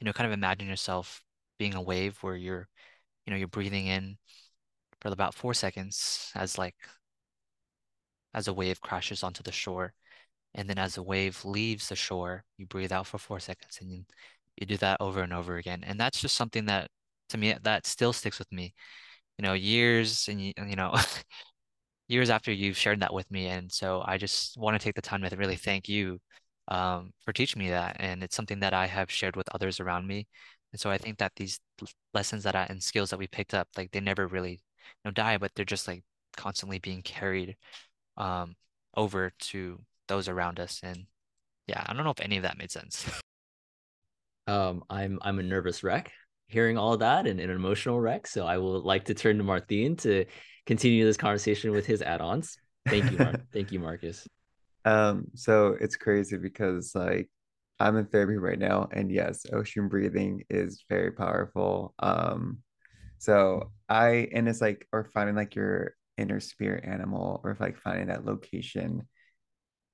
you know, kind of imagine yourself being a wave where you're, you know, you're breathing in for about four seconds as like as a wave crashes onto the shore, and then as the wave leaves the shore, you breathe out for four seconds, and you, you do that over and over again. And that's just something that, to me, that still sticks with me. You know, years and you, you know, (laughs) years after you've shared that with me. And so I just want to take the time to really thank you um, for teaching me that. And it's something that I have shared with others around me. And so I think that these lessons that I and skills that we picked up, like they never really you know die, but they're just like constantly being carried um, over to those around us. And yeah, I don't know if any of that made sense. Um, I'm I'm a nervous wreck hearing all that and an emotional wreck. So I will like to turn to Martin to continue this conversation with his add-ons. Thank you, Mark. (laughs) Thank you, Marcus. Um, so it's crazy because like I'm in therapy right now, and yes, ocean breathing is very powerful. Um, so I and it's like or finding like your inner spirit animal, or like finding that location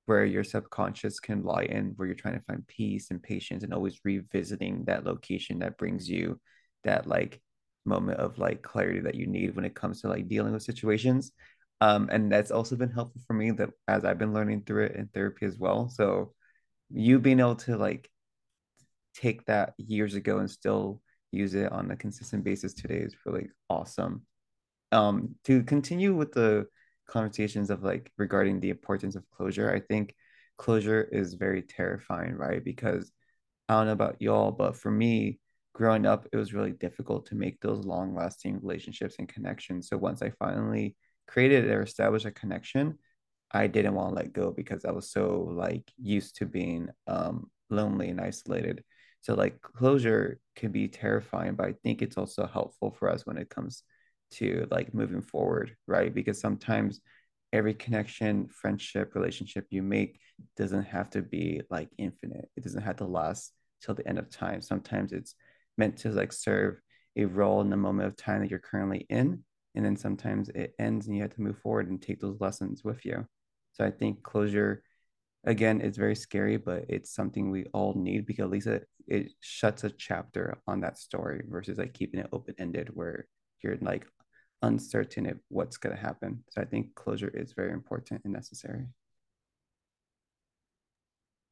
where your subconscious can lie in, where you're trying to find peace and patience, and always revisiting that location that brings you that like moment of like clarity that you need when it comes to like dealing with situations. Um, and that's also been helpful for me that as I've been learning through it in therapy as well. So you being able to like take that years ago and still use it on a consistent basis today is really awesome. Um, to continue with the conversations of like regarding the importance of closure, I think closure is very terrifying, right? Because I don't know about y'all, but for me, growing up, it was really difficult to make those long lasting relationships and connections. So once I finally created or established a connection, I didn't want to let go because I was so like used to being um, lonely and isolated. So like closure can be terrifying, but I think it's also helpful for us when it comes to like moving forward, right? Because sometimes every connection, friendship, relationship you make doesn't have to be like infinite. It doesn't have to last till the end of time. Sometimes it's meant to like serve a role in the moment of time that you're currently in. And then sometimes it ends and you have to move forward and take those lessons with you. So I think closure again it's very scary but it's something we all need because at least it, it shuts a chapter on that story versus like keeping it open-ended where you're like uncertain of what's going to happen. So i think closure is very important and necessary.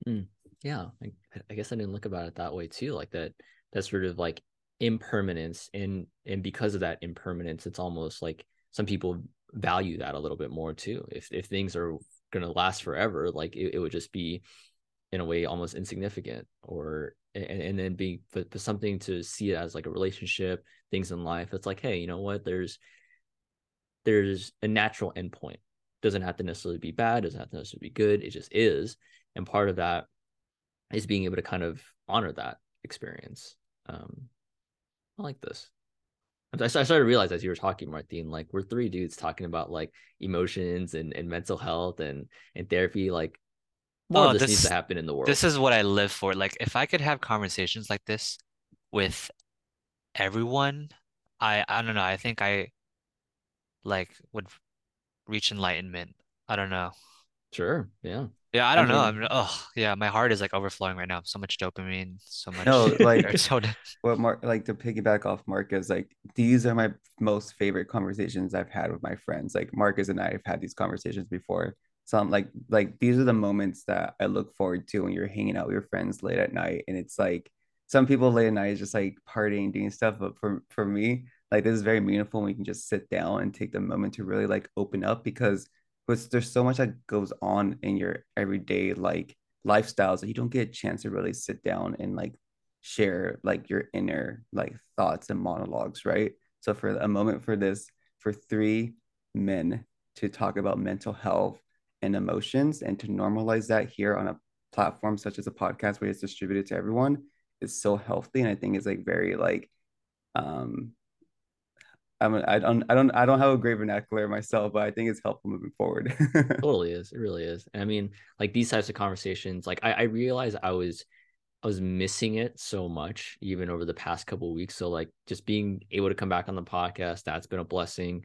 Mm, yeah I, I guess i didn't look about it that way too like that that sort of like impermanence and and because of that impermanence it's almost like some people value that a little bit more too. If if things are going to last forever like it, it would just be in a way almost insignificant or and, and then be for, for something to see it as like a relationship things in life it's like hey you know what? There's there's a natural endpoint. Doesn't have to necessarily be bad doesn't have to necessarily be good it just is and part of that is being able to kind of honor that experience. Um i like this. I started to realize as you were talking, Martin, like we're three dudes talking about like emotions and, and mental health and, and therapy. Like more oh, of this, this needs to happen in the world. This is what I live for. Like if I could have conversations like this with everyone, I I don't know. I think I like would reach enlightenment. I don't know. Sure. Yeah. Yeah, I don't I mean, know. I'm oh yeah, my heart is like overflowing right now. So much dopamine, so much no, (laughs) like what Mark like to piggyback off Marcus, like these are my most favorite conversations I've had with my friends. Like Marcus and I have had these conversations before. So I'm like like these are the moments that I look forward to when you're hanging out with your friends late at night. And it's like some people late at night is just like partying, doing stuff. But for for me, like this is very meaningful we can just sit down and take the moment to really like open up because there's so much that goes on in your everyday like lifestyles that you don't get a chance to really sit down and like share like your inner like thoughts and monologues right so for a moment for this for three men to talk about mental health and emotions and to normalize that here on a platform such as a podcast where it's distributed to everyone is so healthy and i think it's like very like um I'm I don't I don't I don't have a great vernacular myself, but I think it's helpful moving forward. (laughs) totally is. It really is. And I mean, like these types of conversations, like I, I realized I was I was missing it so much even over the past couple weeks. So like just being able to come back on the podcast, that's been a blessing.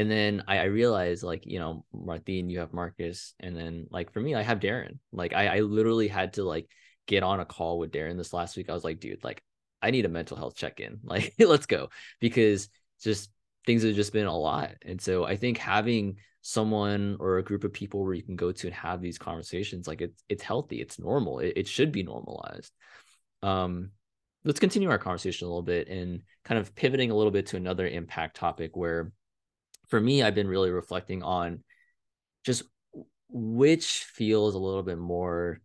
And then I, I realized like, you know, Martin, you have Marcus. And then like for me, I have Darren. Like I, I literally had to like get on a call with Darren this last week. I was like, dude, like I need a mental health check-in. (laughs) Like, let's go. Because just things have just been a lot. And so I think having someone or a group of people where you can go to and have these conversations, like it's it's healthy, it's normal, it, it should be normalized. Um, let's continue our conversation a little bit and kind of pivoting a little bit to another impact topic where for me, I've been really reflecting on just which feels a little bit more,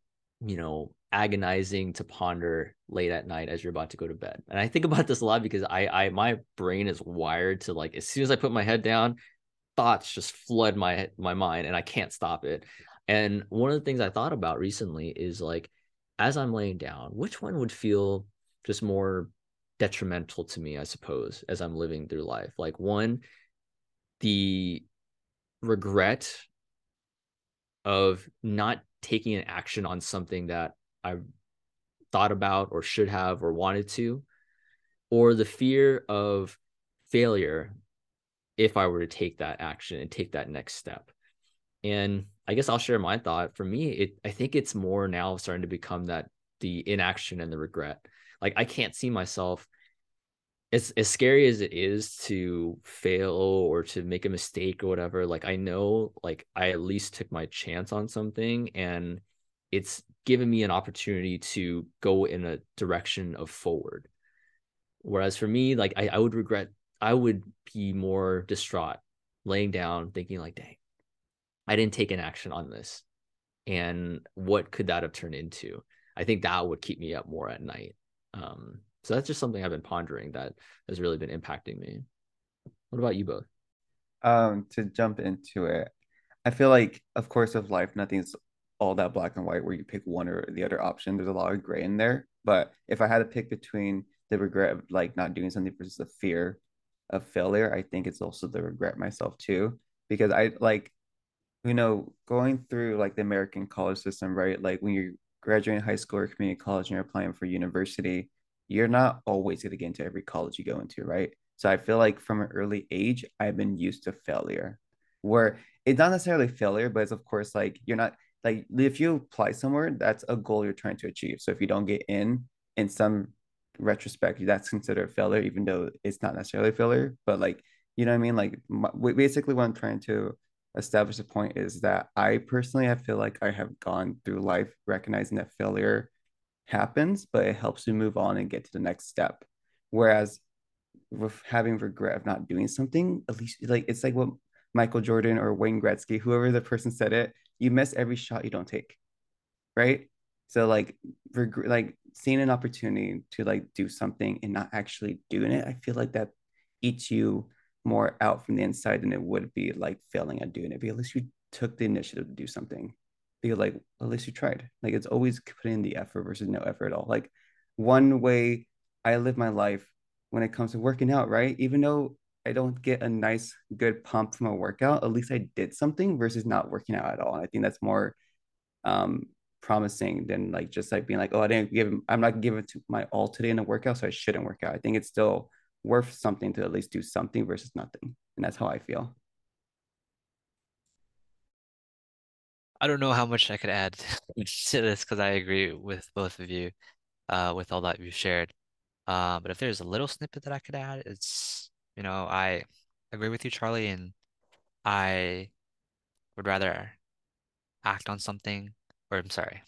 you know, agonizing to ponder late at night as you're about to go to bed. And I think (laughs) about this a lot because I I my brain is wired to like as soon as I put my head down, thoughts just flood my my mind and I can't stop it. And one of the things I thought about recently is like as I'm laying down, which one would feel just more detrimental to me, I suppose, as I'm living through life? Like one, the regret of not taking an action on something that I thought about or should have or wanted to, or the fear of failure if I were to take that action and take that next step. And I guess I'll share my thought. For me, it I think it's more now starting to become that the inaction and the regret. Like I can't see myself as as scary as it is to fail or to make a mistake or whatever. Like I know like I at least took my chance on something and it's given me an opportunity to go in a direction of forward. Whereas for me, like I, I would regret, I would be more distraught, laying down, thinking like, dang, I didn't take an action on this. And what could that have turned into? I think that would keep me up more at night. Um, so that's just something I've been pondering that has really been impacting me. What about you both? Um, to jump into it, I feel like, of course, of life, nothing's all that black and white where you pick one or the other option. There's a lot of gray in there. But if I had to pick between the regret of like not doing something versus the fear of failure, I think it's also the regret myself too. Because I like, you know, going through like the American college system, right? Like when you're graduating high school or community college and you're applying for university, you're not always going to get into every college you go into, right? So I feel like from an early age, I've been used to failure, where it's not necessarily failure, but it's of course like you're not like if you apply somewhere, that's a goal you're trying to achieve. So if you don't get in, in some retrospect, that's considered failure, even though it's not necessarily failure. But like, you know what I mean? Like, my, basically, what I'm trying to establish a point is that I personally, I feel like I have gone through life recognizing that failure happens, but it helps you move on and get to the next step. Whereas with having regret of not doing something, at least like it's like what Michael Jordan or Wayne Gretzky, whoever the person said it, you miss every shot you don't take, right? So like, reg- like seeing an opportunity to like do something and not actually doing it, I feel like that eats you more out from the inside than it would be like failing at doing it. But at least you took the initiative to do something. Like at least you tried. Like it's always putting in the effort versus no effort at all. Like one way I live my life when it comes to working out, right? Even though I don't get a nice, good pump from a workout, at least I did something versus not working out at all. And I think that's more um, promising than like just like being like, oh, I didn't give, I'm not giving to my all today in a workout, so I shouldn't work out. I think it's still worth something to at least do something versus nothing. And that's how I feel. I don't know how much I could add (laughs) to this because I agree with both of you, uh, with all that you've shared. Uh, but if there's a little snippet that I could add, it's you know, I agree with you, Charlie, and I would rather act on something, or I'm sorry,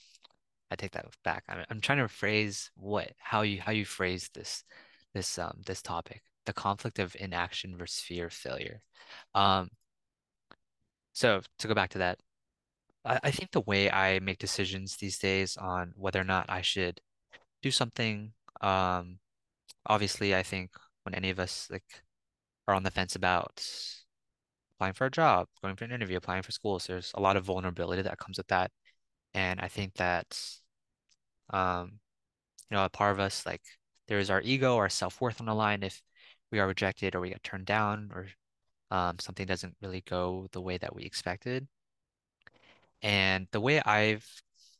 I take that back. I'm, I'm trying to phrase what how you how you phrase this this um this topic, the conflict of inaction versus fear of failure. Um, so to go back to that, I, I think the way I make decisions these days on whether or not I should do something, um, obviously I think when any of us like are on the fence about applying for a job, going for an interview, applying for schools. There's a lot of vulnerability that comes with that. And I think that, um, you know, a part of us, like there is our ego, our self-worth on the line if we are rejected or we get turned down or um, something doesn't really go the way that we expected. And the way I've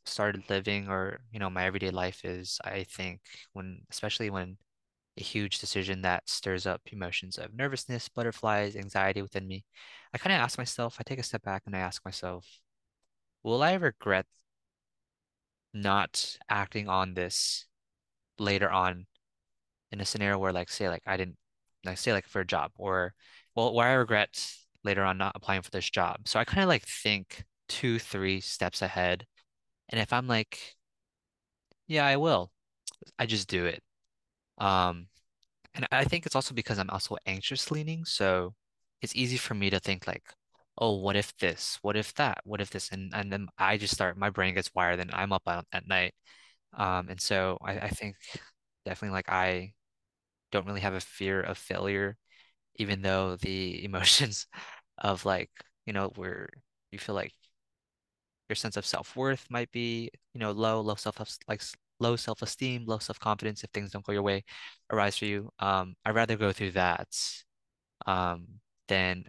started living or, you know, my everyday life is I think when, especially when a huge decision that stirs up emotions of nervousness, butterflies, anxiety within me, I kind of ask myself, I take a step back and I ask myself, will I regret not acting on this later on in a scenario where like say like I didn't like say like for a job or well where I regret later on not applying for this job. So I kind of like think two, three steps ahead. And if I'm like, yeah, I will, I just do it. Um, and I think it's also because I'm also anxious leaning, so it's easy for me to think like, oh, what if this? What if that? What if this? And and then I just start, my brain gets wired and I'm up at, night. Um, and so I, I think definitely like I don't really have a fear of failure, even though the (laughs) emotions of like, you know, where you feel like your sense of self-worth might be, you know, low, low self like low self-esteem, low self-confidence if things don't go your way arise for you. Um, I'd rather go through that um, than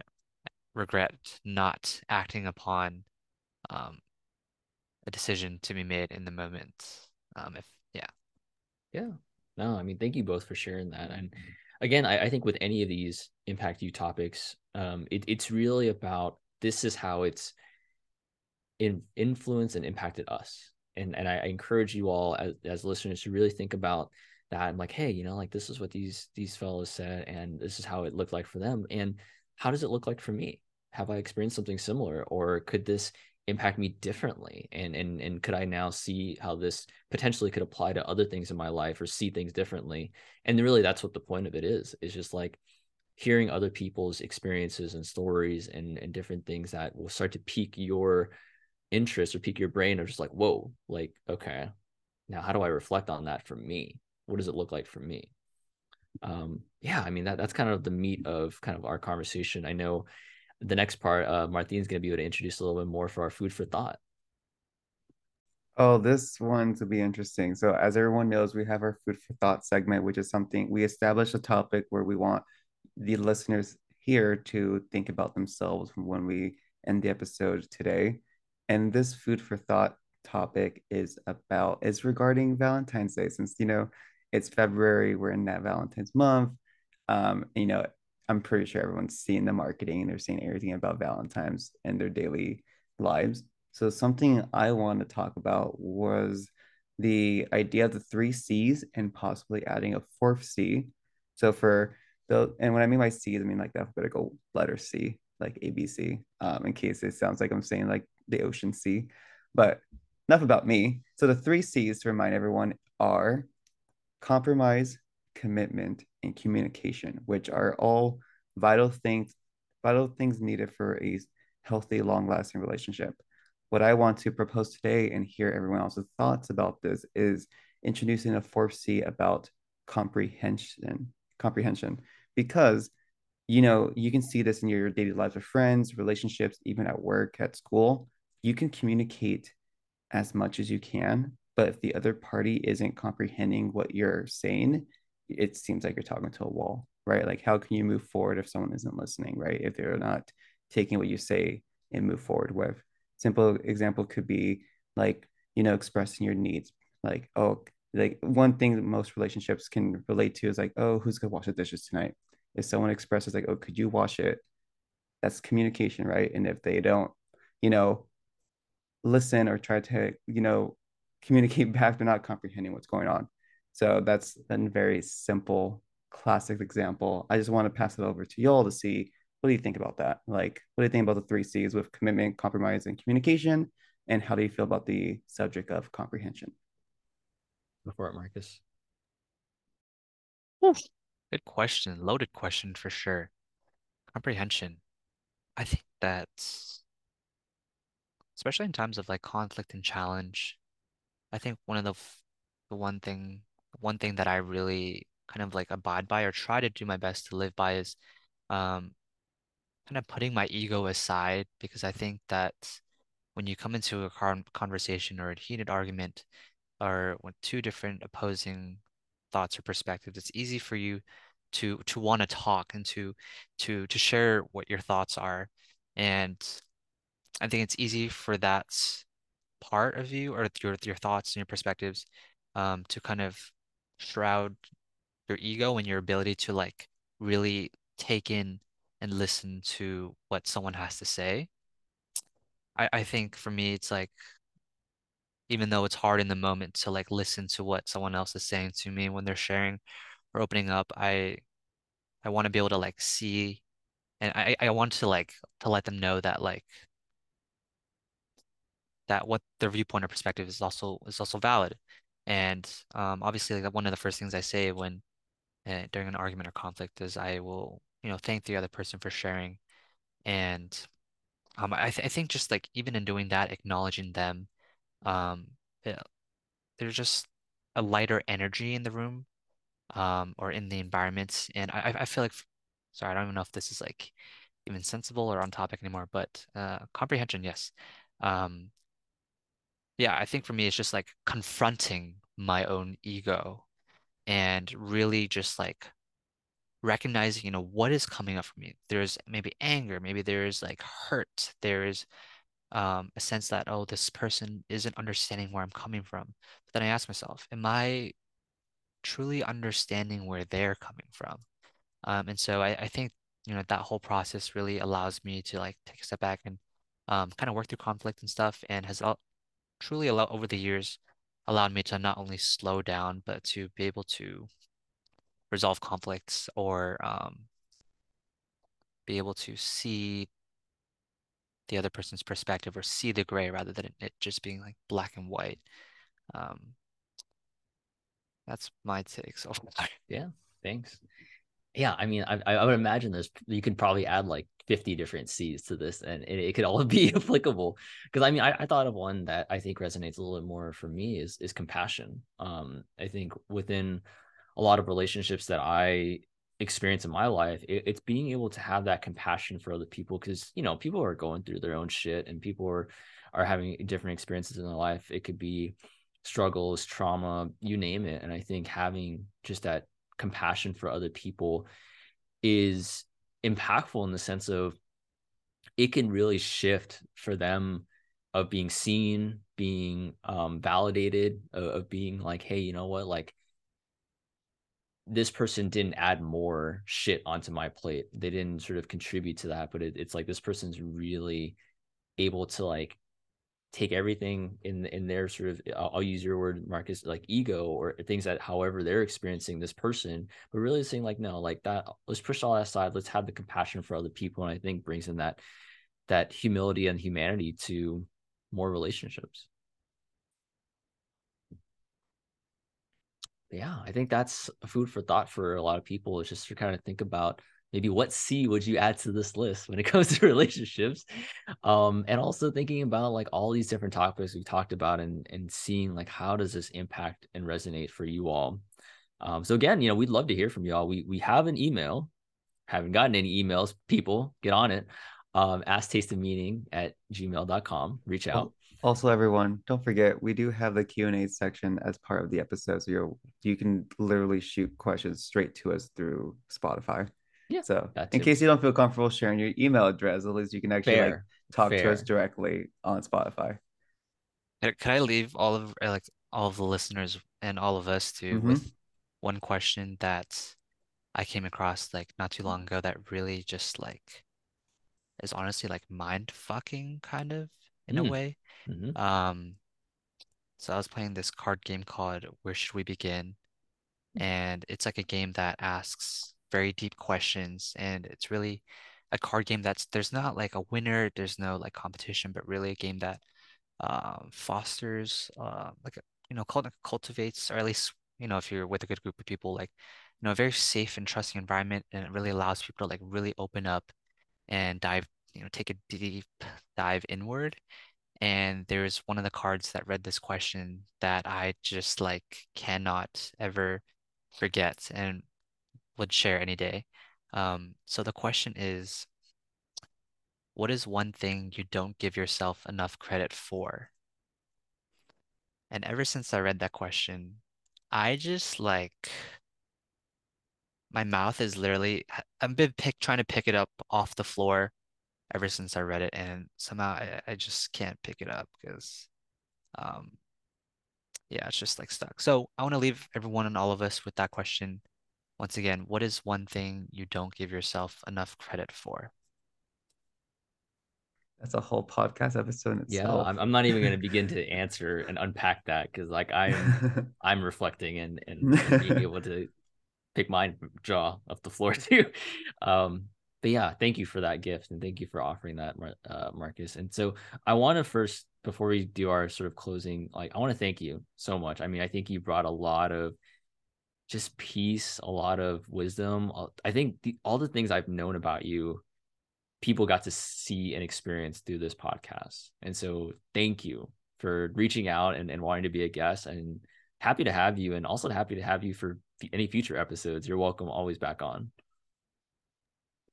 regret not acting upon um, a decision to be made in the moment. Um, if yeah, Yeah. No, I mean, thank you both for sharing that. And again, I, I think with any of these impact you topics, um, it, it's really about this is how it's in, influenced and impacted us. And and I, I encourage you all as, as listeners to really think about that and like, hey, you know, like this is what these these fellows said, and this is how it looked like for them. And how does it look like for me? Have I experienced something similar? Or could this impact me differently and and and could i now see how this potentially could apply to other things in my life or see things differently and really that's what the point of it is is just like hearing other people's experiences and stories and and different things that will start to pique your interest or pique your brain of just like whoa like okay now how do i reflect on that for me what does it look like for me um yeah i mean that that's kind of the meat of kind of our conversation i know the next part, uh, Martin's going to be able to introduce a little bit more for our food for thought. Oh, this one's will be interesting. So, as everyone knows, we have our food for thought segment, which is something we establish a topic where we want the listeners here to think about themselves from when we end the episode today. And this food for thought topic is about is regarding Valentine's Day, since you know it's February, we're in that Valentine's month. Um, you know, I'm pretty sure everyone's seeing the marketing and they're seeing everything about Valentine's and their daily lives. So something I want to talk about was the idea of the three C's and possibly adding a fourth C. So for the and when I mean by C's, I mean like the alphabetical letter C, like ABC. Um, in case it sounds like I'm saying like the ocean sea. But enough about me. So the three C's to remind everyone are compromise, commitment, and communication, which are all vital things, vital things needed for a healthy, long-lasting relationship. What I want to propose today and hear everyone else's thoughts about this is introducing a fourth C about comprehension, comprehension, because you know you can see this in your daily lives with friends, relationships, even at work, at school. You can communicate as much as you can, but if the other party isn't comprehending what you're saying, it seems like you're talking to a wall, right? Like, how can you move forward if someone isn't listening, right? If they're not taking what you say and move forward with. Simple example could be like, you know, expressing your needs. Like, oh, like one thing that most relationships can relate to is like, oh, who's gonna wash the dishes tonight? If someone expresses like, oh, could you wash it? That's communication, right? And if they don't, you know, listen or try to, you know, communicate (laughs) back, they're not comprehending what's going on. So that's a very simple, classic example. I just want to pass it over to y'all to see what do you think about that? Like, what do you think about the three C's with commitment, compromise, and communication? And how do you feel about the subject of comprehension? Before it, Marcus. Oof. Good question. Loaded question for sure. Comprehension. I think that's especially in times of like conflict and challenge. I think one of the the one thing one thing that I really kind of like abide by or try to do my best to live by is um, kind of putting my ego aside because I think that when you come into a con conversation or a heated argument or with two different opposing thoughts or perspectives, it's easy for you to to want to talk and to to to share what your thoughts are. And I think it's easy for that part of you or your your thoughts and your perspectives um, to kind of shroud your ego and your ability to like really take in and listen to what someone has to say. I, I think for me, it's like, even though it's hard in the moment to like listen to what someone else is saying to me when they're sharing or opening up, I I want to be able to like see and I, I want to like to let them know that like that what their viewpoint or perspective is also is also valid. And um, obviously, like one of the first things I say when uh, during an argument or conflict is I will, you know, thank the other person for sharing. And um, I, th I think just like even in doing that, acknowledging them, um, it, there's just a lighter energy in the room, um, or in the environment. And I, I feel like, sorry, I don't even know if this is like even sensible or on topic anymore, but uh, comprehension, yes. Um, yeah, I think for me, it's just like confronting my own ego and really just like recognizing, you know, what is coming up for me. There's maybe anger, maybe there's like hurt, there's um, a sense that, oh, this person isn't understanding where I'm coming from. But then I ask myself, am I truly understanding where they're coming from. Um, and so I, I think, you know, that whole process really allows me to like take a step back and um, kind of work through conflict and stuff and has truly allowed over the years allowed me to not only slow down, but to be able to resolve conflicts or um, be able to see the other person's perspective or see the gray rather than it just being like black and white. Um, that's my take so far. (laughs) Yeah, thanks. Yeah, I mean, I, I would imagine there's you could probably add like 50 different C's to this and it, it could all (laughs) be applicable. Because I mean, I, I thought of one that I think resonates a little bit more for me is is compassion. Um, I think within a lot of relationships that I experience in my life, it, it's being able to have that compassion for other people because you know people are going through their own shit and people are are having different experiences in their life. It could be struggles, trauma, you name it. And I think having just that compassion for other people is impactful in the sense of it can really shift for them of being seen, being um, validated, of, of being like, hey, you know what, like this person didn't add more shit onto my plate. They didn't sort of contribute to that, but it, it's like this person's really able to like take everything in in their sort of I'll, use your word marcus like ego or things that however they're experiencing this person but really saying like no like that let's push all that aside let's have the compassion for other people and i think brings in that that humility and humanity to more relationships. Yeah i think that's food for thought for a lot of people is just to kind of think about maybe what C would you add to this list when it (laughs) comes to relationships? Um, and also thinking about like all these different topics we've talked about and and seeing like how does this impact and resonate for you all. Um, so again, you know, we'd love to hear from y'all. We we have an email, haven't gotten any emails. People, get on it. Um, ask taste of meaning at gmail.com. Reach out. Also, everyone, don't forget we do have the Q and A section as part of the episode, so you you can literally shoot questions straight to us through Spotify. Yeah. So in case you don't feel comfortable sharing your email address, at least you can actually Fair. like talk Fair. to us directly on Spotify. Can I leave all of uh, like all of the listeners and all of us too mm-hmm. with one question that I came across like not too long ago that really just like is honestly like mind fucking kind of in mm. a way. Mm-hmm. Um, so I was playing this card game called Where Should We Begin? And it's like a game that asks very deep questions and it's really a card game that's there's not like a winner there's no like competition but really a game that um, fosters uh, like you know cult- cultivates or at least you know if you're with a good group of people like you know a very safe and trusting environment and it really allows people to like really open up and dive you know take a deep dive inward. And there's one of the cards that read this question that I just like cannot ever forget and would share any day. Um, so the question is, what is one thing you don't give yourself enough credit for? And ever since I read that question, I just like my mouth is literally I've been pick trying to pick it up off the floor ever since I read it, and somehow I, I just can't pick it up because um yeah, it's just like stuck. So I want to leave everyone and all of us with that question once again, what is one thing you don't give yourself enough credit for? That's a whole podcast episode itself. Yeah, I'm, I'm not even going to begin to (laughs) answer and unpack that because like I'm (laughs) I'm reflecting and, and, and being (laughs) able to pick my jaw off the floor too. Um, but yeah, thank you for that gift and thank you for offering that, uh, Marcus. And so I want to first, before we do our sort of closing, like I want to thank you so much. I mean, I think you brought a lot of just peace, a lot of wisdom. Uh, I think the, all the things I've known about you, people got to see and experience through this podcast. And so thank you for reaching out and, and wanting to be a guest and happy to have you and also happy to have you for any future episodes. You're welcome always back on.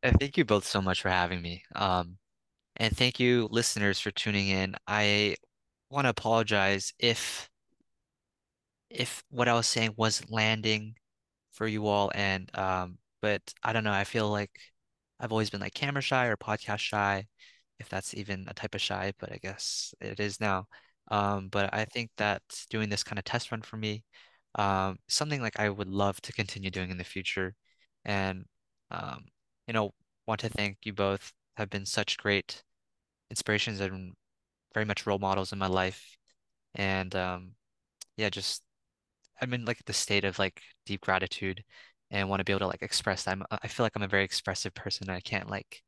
Thank you both so much for having me. Um, and thank you listeners for tuning in. I want to apologize if if what I was saying wasn't landing for you all and um but I don't know, I feel like I've always been like camera shy or podcast shy, if that's even a type of shy, but I guess it is now. Um, but I think that doing this kind of test run for me um, something like I would love to continue doing in the future. And, um, you know, want to thank you both have been such great inspirations and very much role models in my life. And um, yeah, just I'm in like the state of like deep gratitude and want to be able to like express that. I'm, I feel like I'm a very expressive person. I can't like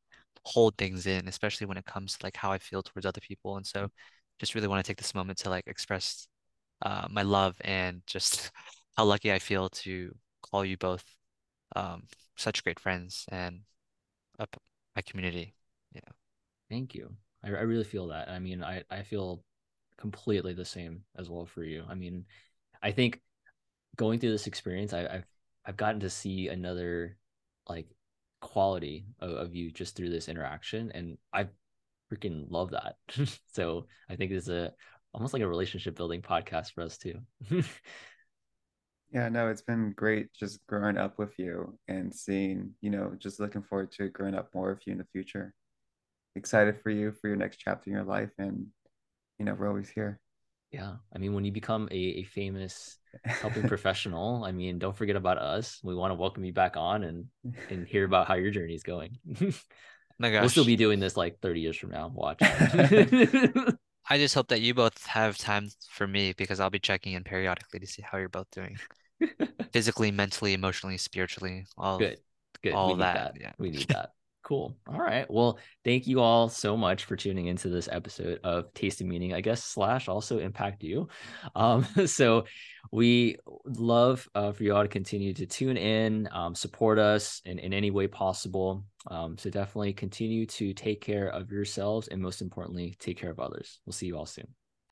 hold things in, especially when it comes to like how I feel towards other people. And so just really want to take this moment to like express uh, my love and just (laughs) how lucky I feel to call you both um, such great friends and up my community. Yeah. Thank you. I, I really feel that. I mean, I, I feel completely the same as well for you. I mean, I think going through this experience, I, have I've gotten to see another like quality of, of you just through this interaction, and I freaking love that. (laughs) so I think it's a almost like a relationship building podcast for us too. (laughs) yeah, no, it's been great just growing up with you and seeing, you know, just looking forward to growing up more with you in the future. Excited for you for your next chapter in your life, and you know, we're always here. Yeah. I mean, when you become a, a famous helping professional, I mean, don't forget about us. We want to welcome you back on and and hear about how your journey is going. (laughs) My gosh. We'll still be doing this like 30 years from now. Watch. (laughs) (laughs) I just hope that you both have time for me because I'll be checking in periodically to see how you're both doing. Physically, mentally, emotionally, spiritually, all good. Good. All we that. that. Yeah. We need that. Cool. All right. Well, thank you all so much for tuning into this episode of Taste of Meaning, I guess, slash also impact you. Um, (laughs) so we love uh, for you all to continue to tune in, um, support us in, in any way possible. Um, so definitely continue to take care of yourselves and most importantly, take care of others. We'll see you all soon.